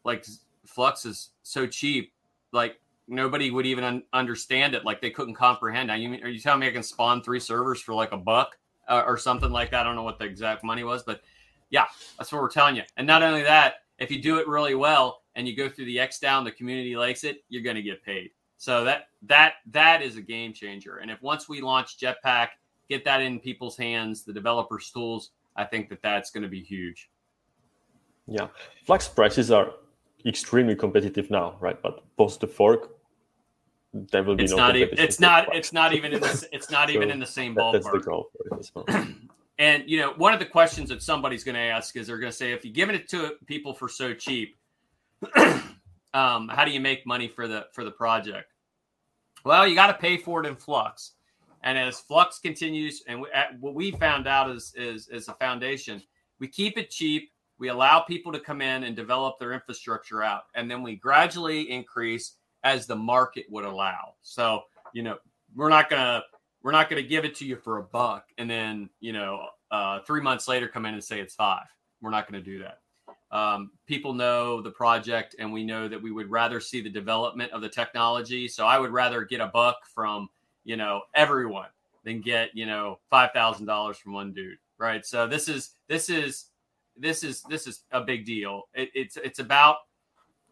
like Flux is so cheap, like nobody would even un- understand it, like they couldn't comprehend. Now, you are you telling me I can spawn three servers for like a buck uh, or something like that? I don't know what the exact money was, but yeah, that's what we're telling you. And not only that, if you do it really well and you go through the XDAO, the community likes it, you're going to get paid. So that that that is a game changer. And if once we launch Jetpack, get that in people's hands, the developers' tools, I think that that's going to be huge. Yeah, Flux prices are extremely competitive now, right? But post the fork, there will be it's no not even, it's not it's not even in the, it's not so even in the same ballpark. That's the goal and you know, one of the questions that somebody's going to ask is they're going to say, if you're giving it to people for so cheap, um, how do you make money for the for the project? Well, you got to pay for it in Flux, and as Flux continues, and we, what we found out is is is a foundation. We keep it cheap. We allow people to come in and develop their infrastructure out, and then we gradually increase as the market would allow. So you know, we're not gonna we're not gonna give it to you for a buck, and then you know, uh, three months later come in and say it's five. We're not to do that um, people know the project and we know that we would rather see the development of the technology. So i would rather get a buck from you know everyone than get you know $5000 from one dude right? So this is this is this is this is a big deal. It, it's it's about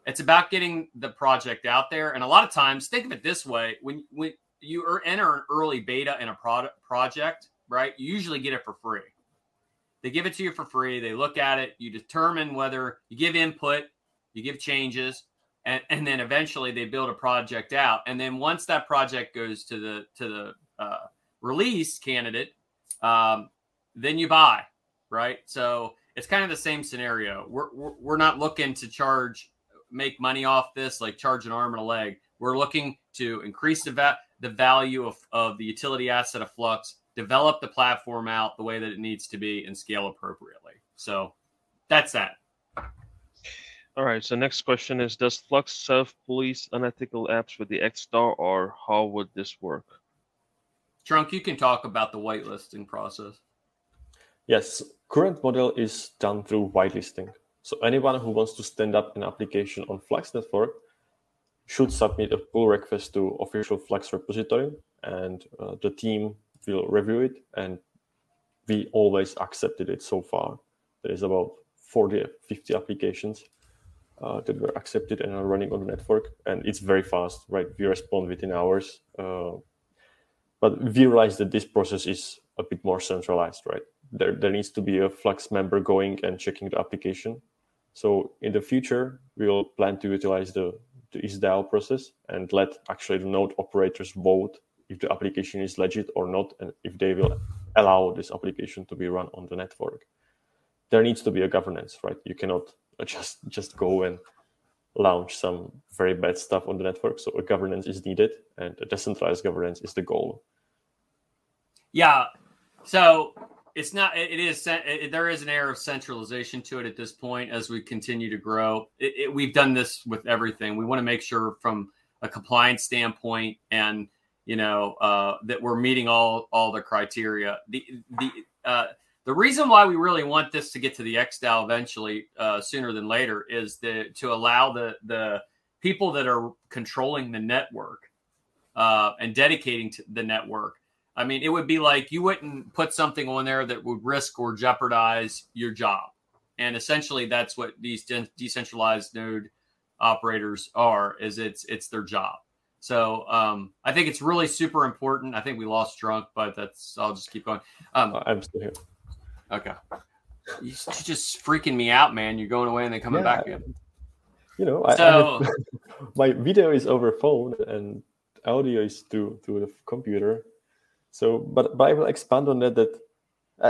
it's about getting the project out there. And a lot of times think of it this way when when you enter an early beta in a product project right you usually get it for free they give it to you for free. They look at it. You determine whether you give input, you give changes, and, and then eventually they build a project out. And then once that project goes to the to the uh, release candidate, um, then you buy, right? So it's kind of the same scenario. We're, we're, not looking to charge, make money off this, like charge an arm and a leg. We're looking to increase the, va- the value of, of the utility asset of Flux, develop the platform out the way that it needs to be, and scale appropriately. So that's that. All right. So next question is: Does Flux self-police unethical apps with the XDAO, or how would this work? Trunk, you can talk about the whitelisting process. Yes, current model is done through whitelisting. So anyone who wants to stand up an application on Flux Network should submit a pull request to official Flux repository, and uh, the team will review it. And we always accepted it so far. There is about 40, 50 applications uh, that were accepted and are running on the network, and it's very fast. Right, we respond within hours. Uh, but we realize that this process is a bit more centralized. Right, there there needs to be a Flux member going and checking the application. So in the future, we will plan to utilize the the XDAO process and let actually the node operators vote if the application is legit or not, and if they will allow this application to be run on the network. There needs to be a governance, right? You cannot just just go and launch some very bad stuff on the network. So a governance is needed, and a decentralized governance is the goal. Yeah. So it's not. It is. It, there is an air of centralization to it at this point as we continue to grow. It, it, we've done this with everything. We want to make sure from a compliance standpoint and you know uh, that we're meeting all all the criteria. The the uh, the reason why we really want this to get to the XDAO eventually uh, sooner than later is the, to allow the the people that are controlling the network uh, and dedicating to the network. I mean, it would be like you wouldn't put something on there that would risk or jeopardize your job. And essentially, that's what these de- decentralized node operators are. Is it's it's their job. So um, I think it's really super important. I think we lost Trunk, but that's I'll just keep going. Um, I'm still here. Okay. You're just freaking me out, man. You're going away and then coming Yeah. back in. You know, I, I So- have- my video is over phone and audio is through through the computer. So, but but I will expand on that. That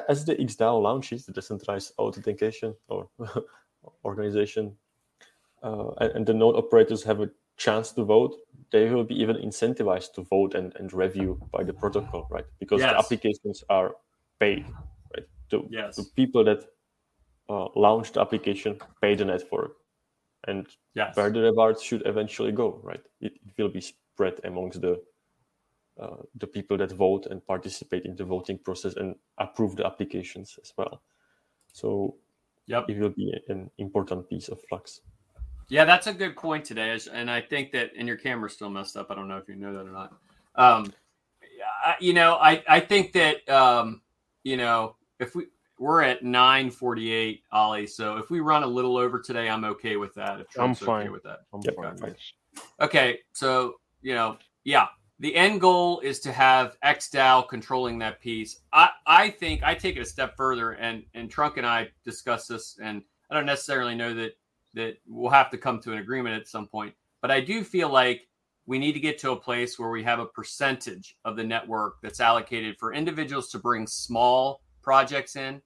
as the XDAO launches, the decentralized authentication or organization, uh, and, and the node operators have a chance to vote, they will be even incentivized to vote and, and review by the protocol, right? Because the applications are paid, right? To, Yes. to people that uh, launch the application pay the network, and Yes. where the rewards should eventually go, right? It, it will be spread amongst the uh, the people that vote and participate in the voting process and approve the applications as well. So Yep. it will be an important piece of Flux. Yeah, that's a good point today, and I think that and your camera's still messed up. I don't know if you know that or not. Um, I- you know, I I think that um, you know if we we're at nine forty eight, Ali. So if we run a little over today, I'm okay with that. If I'm Trunk's okay fine. with that. I'm Yep. fine. Okay. Okay, so you know, yeah, the end goal is to have XDAO controlling that piece. I I think I take it a step further, and and Trunk and I discuss this, and I don't necessarily know that that we'll have to come to an agreement at some point, but I do feel like we need to get to a place where we have a percentage of the network that's allocated for individuals to bring small projects in.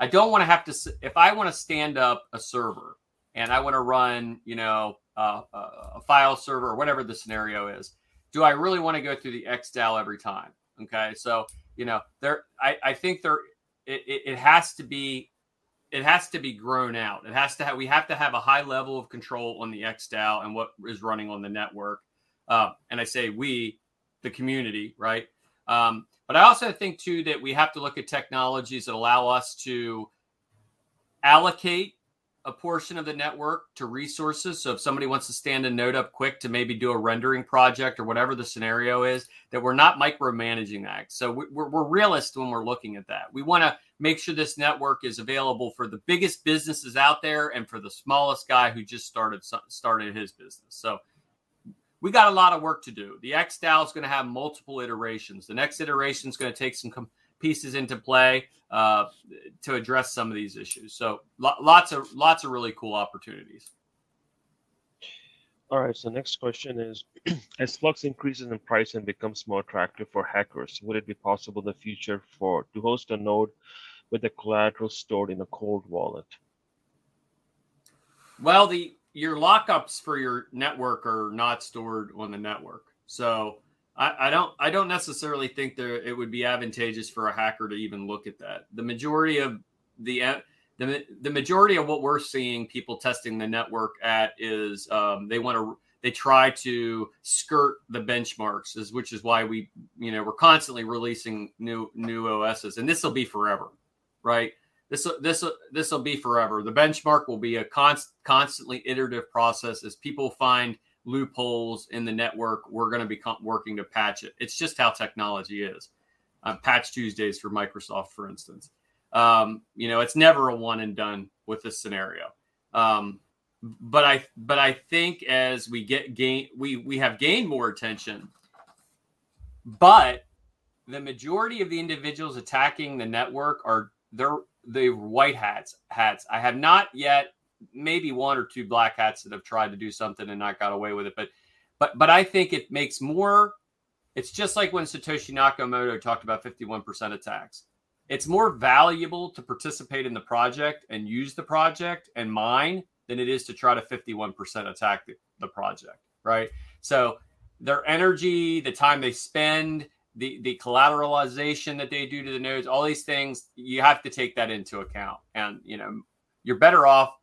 I don't want to have to if I want to stand up a server and I want to run, you know, uh, a file server or whatever the scenario is. Do I really want to go through the XDAO every time? Okay, so you know, there, I, I think there, it, it has to be, it has to be grown out. It has to have, we have to have a high level of control on the XDAO and what is running on the network. Uh, and I say we, the community, right? Um, but I also think too that we have to look at technologies that allow us to allocate a portion of the network to resources. So if somebody wants to stand a node up quick to maybe do a rendering project or whatever the scenario is, that we're not micromanaging that. So we- we're, we're realists when we're looking at that. We want to make sure this network is available for the biggest businesses out there and for the smallest guy who just started started his business. So we got a lot of work to do. The XDAO is going to have multiple iterations. The next iteration is going to take some pieces into play uh, to address some of these issues. So lo- lots of lots of really cool opportunities. All right. So next question is: As Flux increases in price and becomes more attractive for hackers, would it be possible in the future for to host a node with the collateral stored in a cold wallet? Well, the your lockups for your network are not stored on the network, so I, don't I don't necessarily think there it would be advantageous for a hacker to even look at that. The majority of the the, the majority of what we're seeing people testing the network at is um, they want to they try to skirt the benchmarks is which is why we you know we're constantly releasing new new OSs and this will be forever right this this this will be forever the benchmark will be a const, constantly iterative process as people find loopholes in the network we're going to be working to patch it it's just how technology is uh, patch Tuesdays for Microsoft for instance um, you know, it's never a one and done with this scenario. Um, but I but I think as we get gain we we have gained more attention, but the majority of the individuals attacking the network are they're the white hats hats. I have not yet maybe one or two black hats that have tried to do something and not got away with it, but but but I think it makes more it's just like when Satoshi Nakamoto talked about 51% attacks it's more valuable to participate in the project and use the project and mine than it is to try to 51% attack the, the project, right? So their energy, the time they spend, the the collateralization that they do to the nodes, all these things, you have to take that into account. And you know, you're better off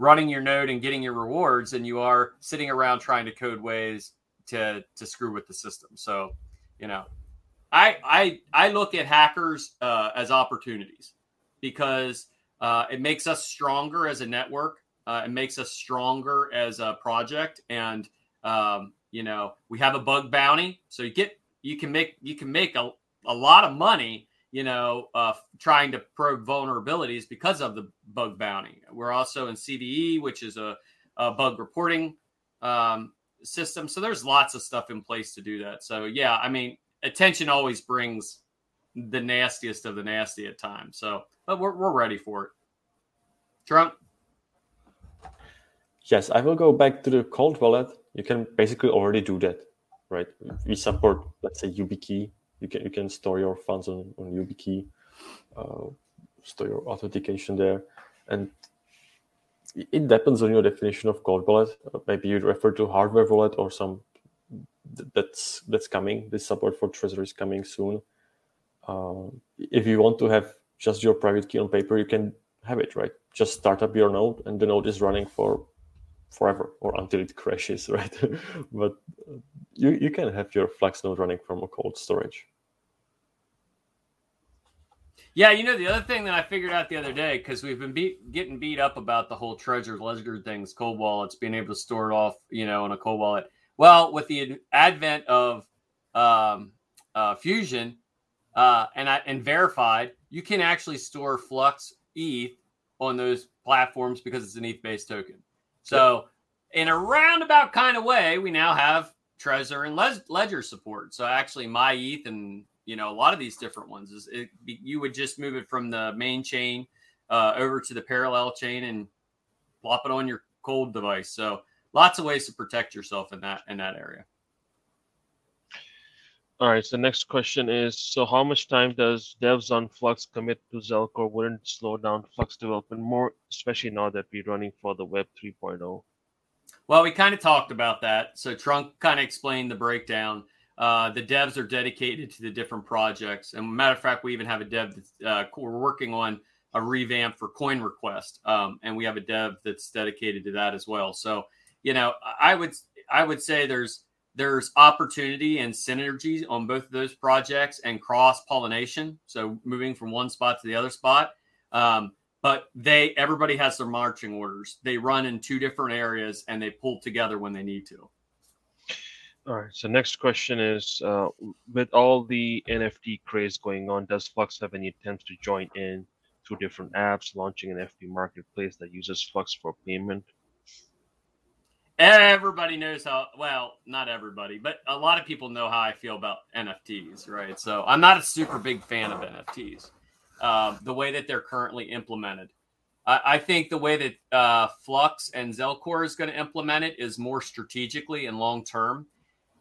running your node and getting your rewards than you are sitting around trying to code ways to to screw with the system. So, you know, I I I look at hackers uh, as opportunities because uh, it makes us stronger as a network. Uh, it makes us stronger as a project, and um, you know we have a bug bounty, so you get you can make you can make a, a lot of money. You know, uh, trying to probe vulnerabilities because of the bug bounty. We're also in CVE, which is a, a bug reporting um, system. So there's lots of stuff in place to do that. So yeah, I mean, attention always brings the nastiest of the nasty at times. So, but we're, we're ready for it. Trunk? Yes, I will go back to the cold wallet. You can basically already do that, right? We support, let's say, YubiKey. You can you can store your funds on, on YubiKey, uh, store your authentication there, and it depends on your definition of cold wallet. Maybe you refer to hardware wallet or some that's that's coming. This support for Trezor is coming soon. Uh, if you want to have just your private key on paper, you can have it right. Just start up your node, and the node is running for forever or until it crashes, right? but you you can have your Flux node running from a cold storage. Yeah, you know the other thing that I figured out the other day because we've been beat, getting beat up about the whole Trezor ledger things, cold wallets, being able to store it off, you know, in a cold wallet. Well, with the advent of um, uh, Fusion uh, and and verified, you can actually store Flux ETH on those platforms because it's an ETH based token. So, in a roundabout kind of way, we now have Trezor and Ledger support. So, actually, my ETH and you know a lot of these different ones is it, you would just move it from the main chain uh, over to the parallel chain and plop it on your cold device. So lots of ways to protect yourself in that in that area. All right. So next question is: So how much time does devs on Flux commit to Zelcore? Wouldn't slow down Flux development more, especially now that we're running for the Web 3.0? Well, we kind of talked about that. So Trunk kind of explained the breakdown. Uh, the devs are dedicated to the different projects, and matter of fact, we even have a dev that uh, we're working on a revamp for Coin Request, um, and we have a dev that's dedicated to that as well. So you know, I would I would say there's there's opportunity and synergy on both of those projects and cross pollination. So moving from one spot to the other spot. Um, but they everybody has their marching orders. They run in two different areas and they pull together when they need to. All right. So next question is: uh, with all the NFT craze going on, does Flux have any attempts to join in through different apps, launching an NFT marketplace that uses Flux for payment? everybody knows how well not everybody but a lot of people know how i feel about nfts right so i'm not a super big fan of nfts uh, the way that they're currently implemented I, I think the way that uh, Flux and Zelcore is going to implement it is more strategically and long term.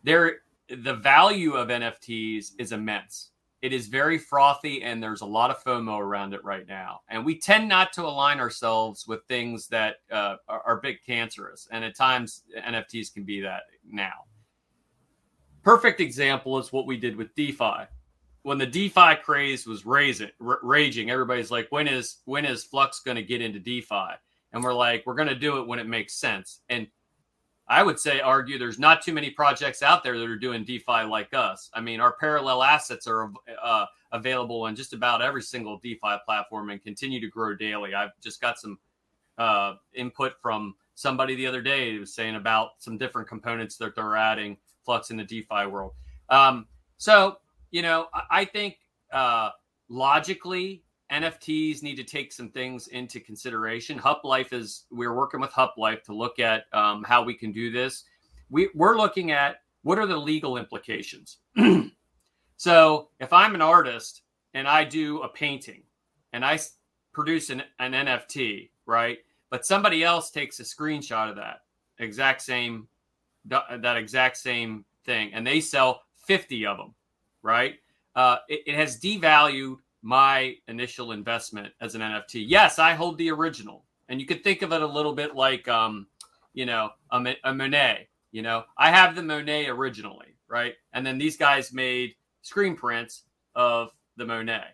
There, the value of NFTs is immense. It is very frothy, and there's a lot of FOMO around it right now. And we tend not to align ourselves with things that uh, are, are big cancerous, and at times NFTs can be that now. Perfect example is what we did with DeFi when the DeFi craze was raising, r- raging, everybody's like, when is when is Flux going to get into DeFi? And we're like, we're going to do it when it makes sense. And I would say, argue, there's not too many projects out there that are doing DeFi like us. I mean, our parallel assets are uh, available on just about every single DeFi platform and continue to grow daily. I've just got some uh, input from somebody the other day who was saying about some different components that they're adding Flux in the DeFi world. Um, so you know, I think uh, logically NFTs need to take some things into consideration. Hup Life is we're working with Hup Life to look at um, how we can do this. We, we're looking at what are the legal implications. so if I'm an artist and I do a painting and I produce an, an NFT, right? But somebody else takes a screenshot of that exact same that exact same thing and they sell 50 of them right? Uh, it, it, has devalued my initial investment as an NFT. Yes, I hold the original, and you could think of it a little bit like, um, you know, a, a Monet. You know, I have the Monet originally, right? And then these guys made screen prints of the Monet.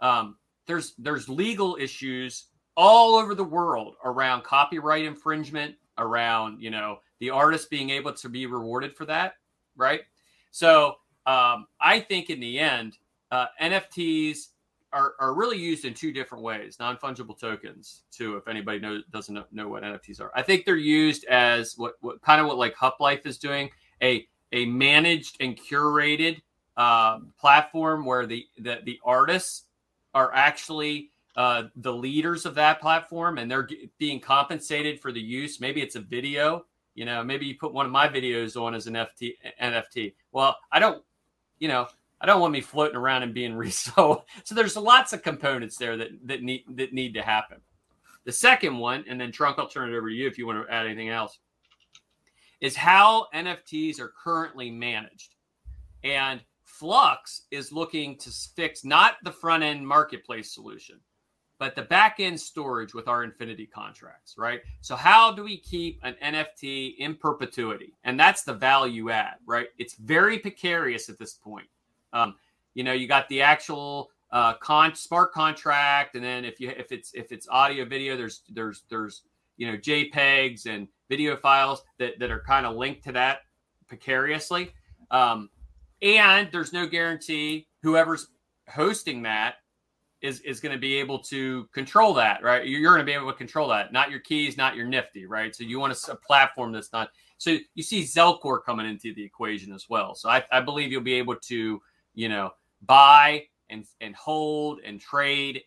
Um, there's there's legal issues all over the world around copyright infringement, around you know the artist being able to be rewarded for that, right? So um, I think in the end, uh, NFTs are, are really used in two different ways. Non fungible tokens, too. If anybody knows doesn't know, what NFTs are, I think they're used as what, what kind of what like Hup Life is doing a a managed and curated uh, platform where the, the the artists are actually uh, the leaders of that platform and they're g- being compensated for the use. Maybe it's a video. You know, maybe you put one of my videos on as an FT, NFT. Well, I don't you know, I don't want me floating around and being resold. So there's lots of components there that that need that need to happen. The second one, and then Trunk, I'll turn it over to you if you want to add anything else, is how NFTs are currently managed. And Flux is looking to fix not the front end marketplace solution, but the back end storage with our Infinity contracts, right? So, how do we keep an NFT in perpetuity? And that's the value add, right? It's very precarious at this point. Um, you know, you got the actual uh, con- smart contract, and then if you if it's if it's audio video, there's there's there's you know JPEGs and video files that that are kind of linked to that precariously. Um, and there's no guarantee whoever's hosting that is is going to be able to control that, right? You're going to be able to control that, not your keys, not your Nifty, right? So you want a, a platform that's not. So you see Zelcore coming into the equation as well. So I, I believe you'll be able to, you know, buy and and hold and trade,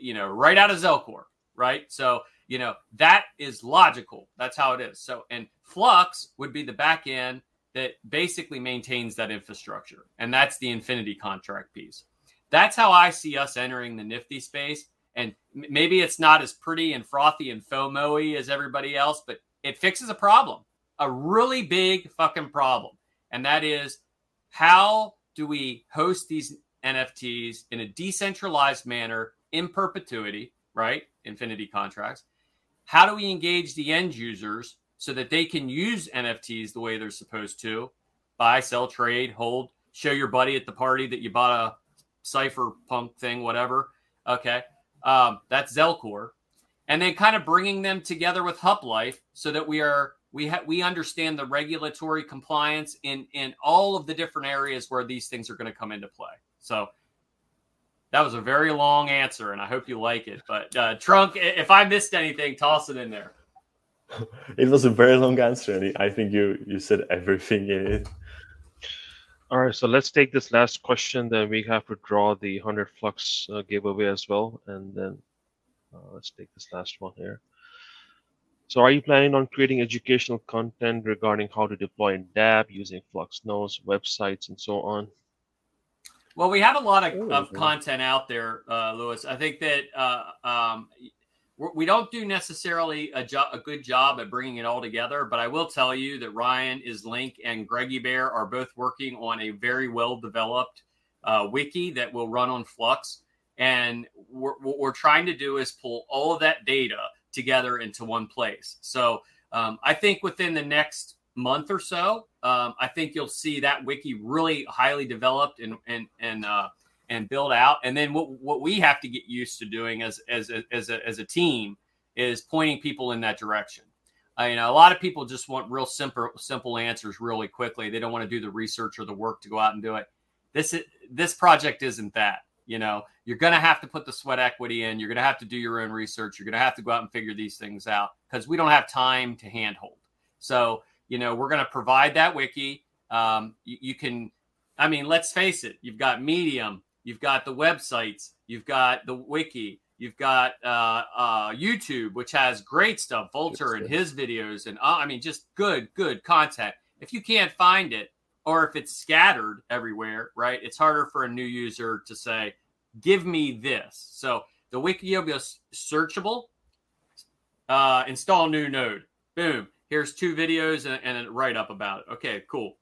you know, right out of Zelcore, right? So you know that is logical. That's how it is. So and Flux would be the back end that basically maintains that infrastructure, and that's the Infinity contract piece. That's how I see us entering the Nifty space. And maybe it's not as pretty and frothy and FOMO as everybody else, but it fixes a problem, a really big fucking problem. And that is how do we host these NFTs in a decentralized manner in perpetuity, right? Infinity contracts. How do we engage the end users so that they can use NFTs the way they're supposed to buy, sell, trade, hold, show your buddy at the party that you bought a cypherpunk thing, whatever. Okay. Um, that's Zelcore. And then kind of bringing them together with Hup Life so that we are we have we understand the regulatory compliance in in all of the different areas where these things are going to come into play. So that was a very long answer, and I hope you like it. But uh, Trunk, if I missed anything, toss it in there. It was a very long answer, and I think you you said everything in it. All right, so let's take this last question. Then we have to draw the 100 Flux uh, giveaway as well. And then uh, let's take this last one here. So are you planning on creating educational content regarding how to deploy in dApp using Flux nodes, websites, and so on? Well, we have a lot of, of content out there, uh, Lewis. I think that uh, um, we're, do not do necessarily a, jo- a good job at bringing it all together. But I will tell you that Ryan is Link and Greggy Bear are both working on a very well developed uh, wiki that will run on Flux. And we're, what we're trying to do is pull all of that data together into one place. So um, I think within the next month or so, um, I think you'll see that wiki really highly developed and and and uh, and build out. And then what what we have to get used to doing as as as a, as a team is pointing people in that direction. Uh, you know, a lot of people just want real simple simple answers really quickly. They don't want to do the research or the work to go out and do it. This is, this project isn't that. You know, you're going to have to put the sweat equity in. You're going to have to do your own research. You're going to have to go out and figure these things out because we don't have time to handhold. So you know, we're going to provide that wiki. Um, you, you can, I mean, let's face it, you've got Medium, you've got the websites, you've got the wiki, you've got uh, uh, YouTube, which has great stuff, Vulture and his videos, and uh, I mean, just good, good content. If you can't find it, or if it's scattered everywhere, right, it's harder for a new user to say, "Give me this." So the wiki be searchable. Uh, install new node. Boom here's two videos and, and a write up about it. Okay, cool.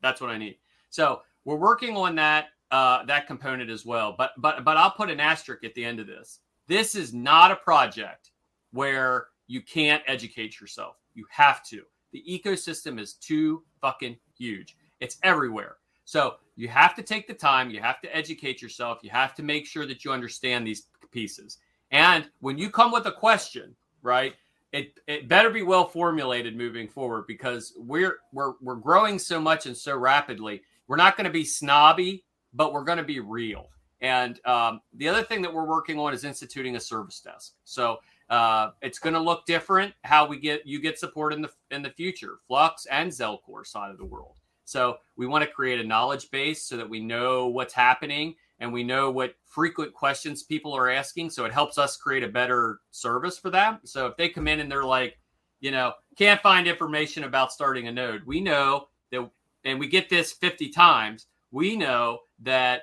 That's what I need. So we're working on that uh, that component as well. But but but I'll put an asterisk at the end of this. This is not a project where you can't educate yourself. You have to. The ecosystem is too fucking huge. It's everywhere. So you have to take the time. You have to educate yourself. You have to make sure that you understand these pieces. And when you come with a question, right? it, it better be well formulated moving forward because we're we're we're growing so much and so rapidly. We're not going to be snobby, but we're going to be real. And um, the other thing that we're working on is instituting a service desk. So uh, it's going to look different how we get you get support in the in the future, Flux and Zelcore side of the world. So we want to create a knowledge base so that we know what's happening and we know what frequent questions people are asking. So it helps us create a better service for them. So if they come in and they're like, you know, can't find information about starting a node, we know that, and we get this 50 times, we know that,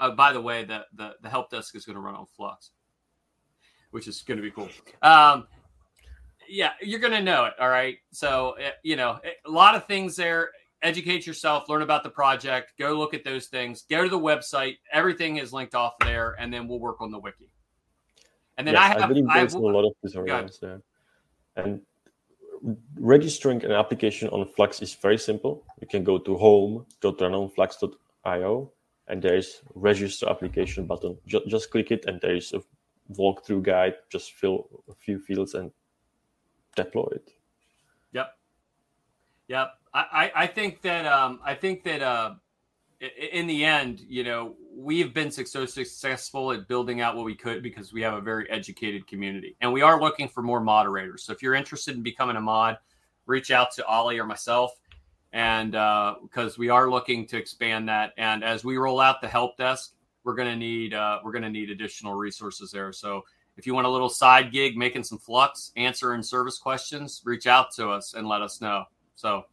uh, by the way, the, the, the help desk is going to run on Flux, which is going to be cool. Um, yeah, you're going to know it. All right. So, eh, you know, eh, a lot of things there educate yourself, learn about the project, go look at those things, go to the website. Everything is linked off there, and then we'll work on the wiki. And then yes, I have I believe there's a lot of tutorials there. And registering an application on Flux is very simple. You can go to home.runonflux.io and there's register application button. Just, just click it and there is a walkthrough guide. Just fill a few fields and deploy it. Yep. I, I think that um, I think that uh, in the end, you know, we've been so successful at building out what we could because we have a very educated community, and we are looking for more moderators. So if you're interested in becoming a mod, reach out to Ali or myself, and because uh, we are looking to expand that. And as we roll out the help desk, we're to need uh, we're going to need additional resources there. So if you want a little side gig making some flux, answering service questions, reach out to us and let us know. So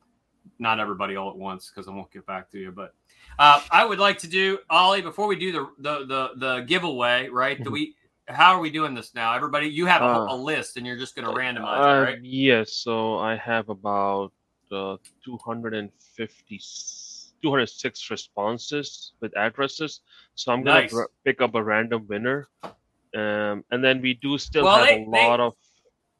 not everybody all at once because I won't get back to you. But uh, I would like to do Ali before we do the the the, the giveaway. Right? Do mm-hmm. we? How are we doing this now? Everybody, you have a, uh, a list and you're just going to randomize uh, it, right? Yes. So I have about uh, 250, 206 responses with addresses. So I'm going to pick up a random winner. Um, and then we do still well, have they, a lot they, of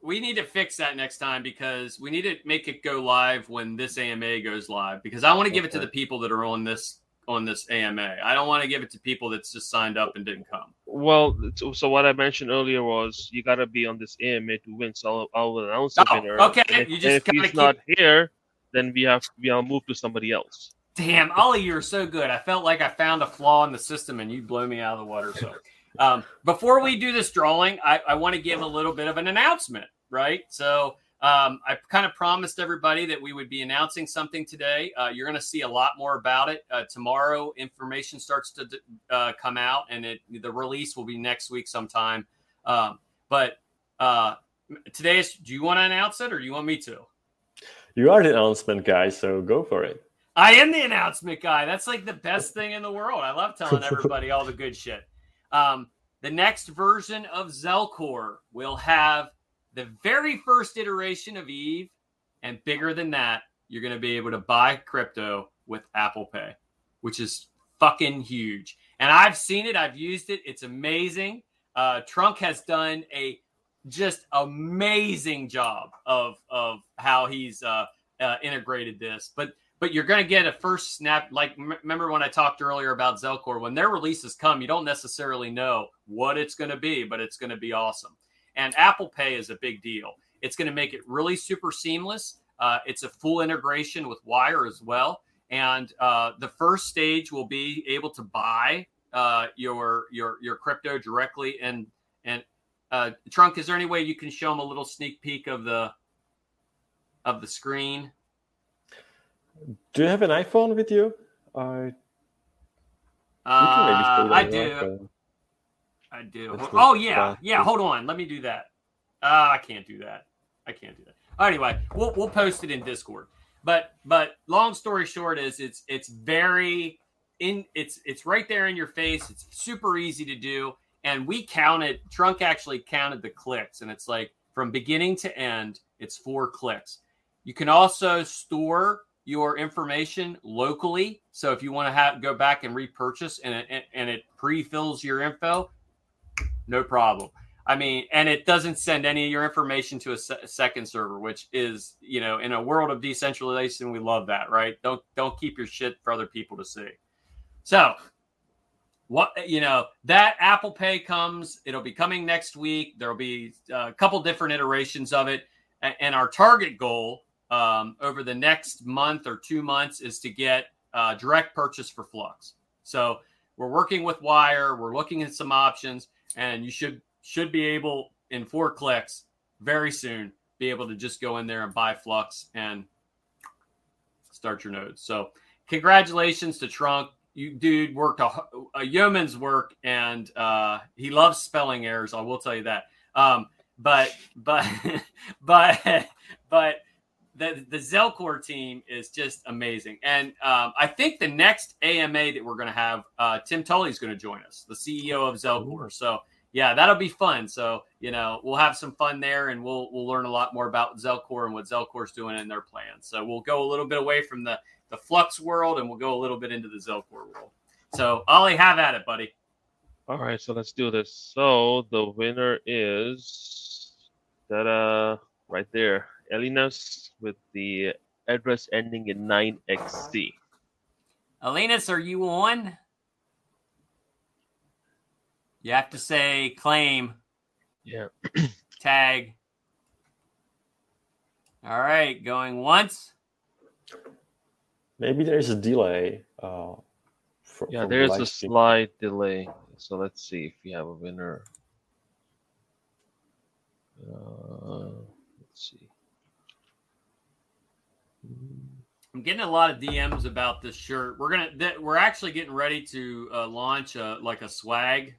we need to fix that next time because we need to make it go live when this AMA goes live because I want to give it to the people that are on this on this AMA. I don't want to give it to people that's just signed up and didn't come. Well, so what I mentioned earlier was you got to be on this AMA to win. So I'll, I'll announce the oh, winner. Okay, and you just if he's keep... not here, then we have we'll move to somebody else. Damn, Ali, you're so good. I felt like I found a flaw in the system and you blow me out of the water. So. Um, before we do this drawing, I, I want to give a little bit of an announcement, right? So um, I kind of promised everybody that we would be announcing something today. Uh, you're going to see a lot more about it uh, tomorrow. Information starts to uh, come out, and it, the release will be next week sometime. Um, but uh, today, is, do you want to announce it, or do you want me to? You are the announcement guy, so go for it. I am the announcement guy. That's like the best thing in the world. I love telling everybody all the good shit. Um, the next version of Zelcore will have the very first iteration of Eve, and bigger than that, you're going to be able to buy crypto with Apple Pay, which is fucking huge. And I've seen it, I've used it. It's amazing. Uh, Trunk has done a just amazing job of of how he's uh, uh, integrated this. But but you're going to get a first snap. Like m- remember when I talked earlier about Zelcore, when their releases come, you don't necessarily know what it's going to be, but it's going to be awesome. And Apple Pay is a big deal. It's going to make it really super seamless. Uh, it's a full integration with Wyre as well. And uh, the first stage will be able to buy uh, your your your crypto directly. And and uh, Trunk, is there any way you can show them a little sneak peek of the of the screen? Do you have an iPhone with you? I uh, I do. I do. Oh yeah, yeah. Hold on. Let me do that. Uh, I can't do that. I can't do that. Anyway, we'll we'll post it in Discord. But but long story short is it's it's very in it's it's right there in your face. It's super easy to do. And we counted. Trunk actually counted the clicks, and it's like from beginning to end, it's four clicks. You can also store your information locally. So if you want to have go back and repurchase and it, and it pre-fills your info, no problem. I mean, and it doesn't send any of your information to a, se- second server, which is, you know, in a world of decentralization, we love that, right? Don't don't keep your shit for other people to see. So, what you know, that Apple Pay comes, it'll be coming next week. There'll be uh, a couple different iterations of it, and our target goal um, over the next month or two months is to get uh, direct purchase for Flux. So we're working with Wyre. We're looking at some options, and you should should be able in four clicks very soon be able to just go in there and buy Flux and start your nodes. So congratulations to Trunk. You dude worked a, a yeoman's work, and uh, he loves spelling errors. I will tell you that. Um, but but but but the the Zelcore team is just amazing, and um, I think the next AMA that we're going to have, uh, Tim Tully is going to join us, the CEO of Zelcore. So yeah, that'll be fun. So you know we'll have some fun there, and we'll we'll learn a lot more about Zelcore and what Zelcore's doing in their plans. So we'll go a little bit away from the the Flux world, and we'll go a little bit into the Zelcore world. So Ali, have at it, buddy. All right, so let's do this. So the winner is that uh right there. Elinas with the address ending in 9XC. Elinas, are you on? You have to say claim. Yeah. Tag. All right, going once. Maybe there's a delay. Uh, for, yeah, there's a slight delay. So let's see if we have a winner. Uh, let's see. I'm getting a lot of DMs about this shirt. We're gonna that we're actually getting ready to uh, launch a, like a swag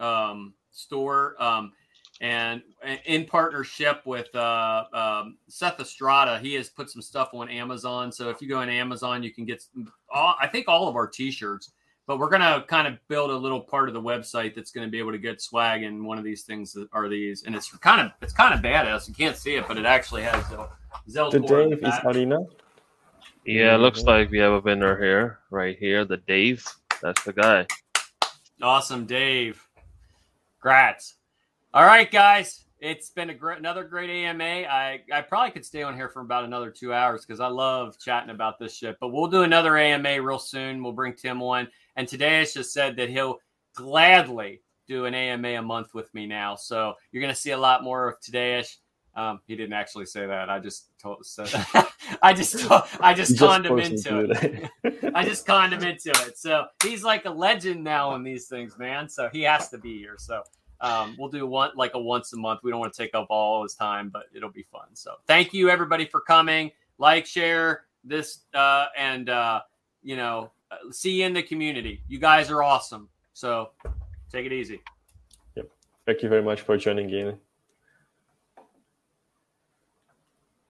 um, store, um, and in partnership with uh, um, Seth Estrada, he has put some stuff on Amazon. So if you go on Amazon, you can get all, I think all of our T-shirts. But we're gonna kind of build a little part of the website that's gonna be able to get swag, and one of these things are these, and it's kind of it's kind of badass. You can't see it, but it actually has. Uh, the Dave is Arena. Yeah, looks like we have a winner here, right here. The Dave. That's the guy. Awesome, Dave. Grats. All right, guys. It's been a great, another great AMA. I, I probably could stay on here for about another two hours because I love chatting about this shit. But we'll do another AMA real soon. We'll bring Tim on. And Tadeas just said that he'll gladly do an AMA a month with me now. So you're going to see a lot more of Tadeas. Um, he didn't actually say that. I just told said I just told, I just conned him into it. it. I just conned him into it. So he's like a legend now in these things, man. So he has to be here. So um, we'll do one like a once a month. We don't want to take up all his time, but it'll be fun. So thank you everybody for coming. Like, share this, uh, and uh, you know, see you in the community. You guys are awesome. So take it easy. Yep. Thank you very much for joining in.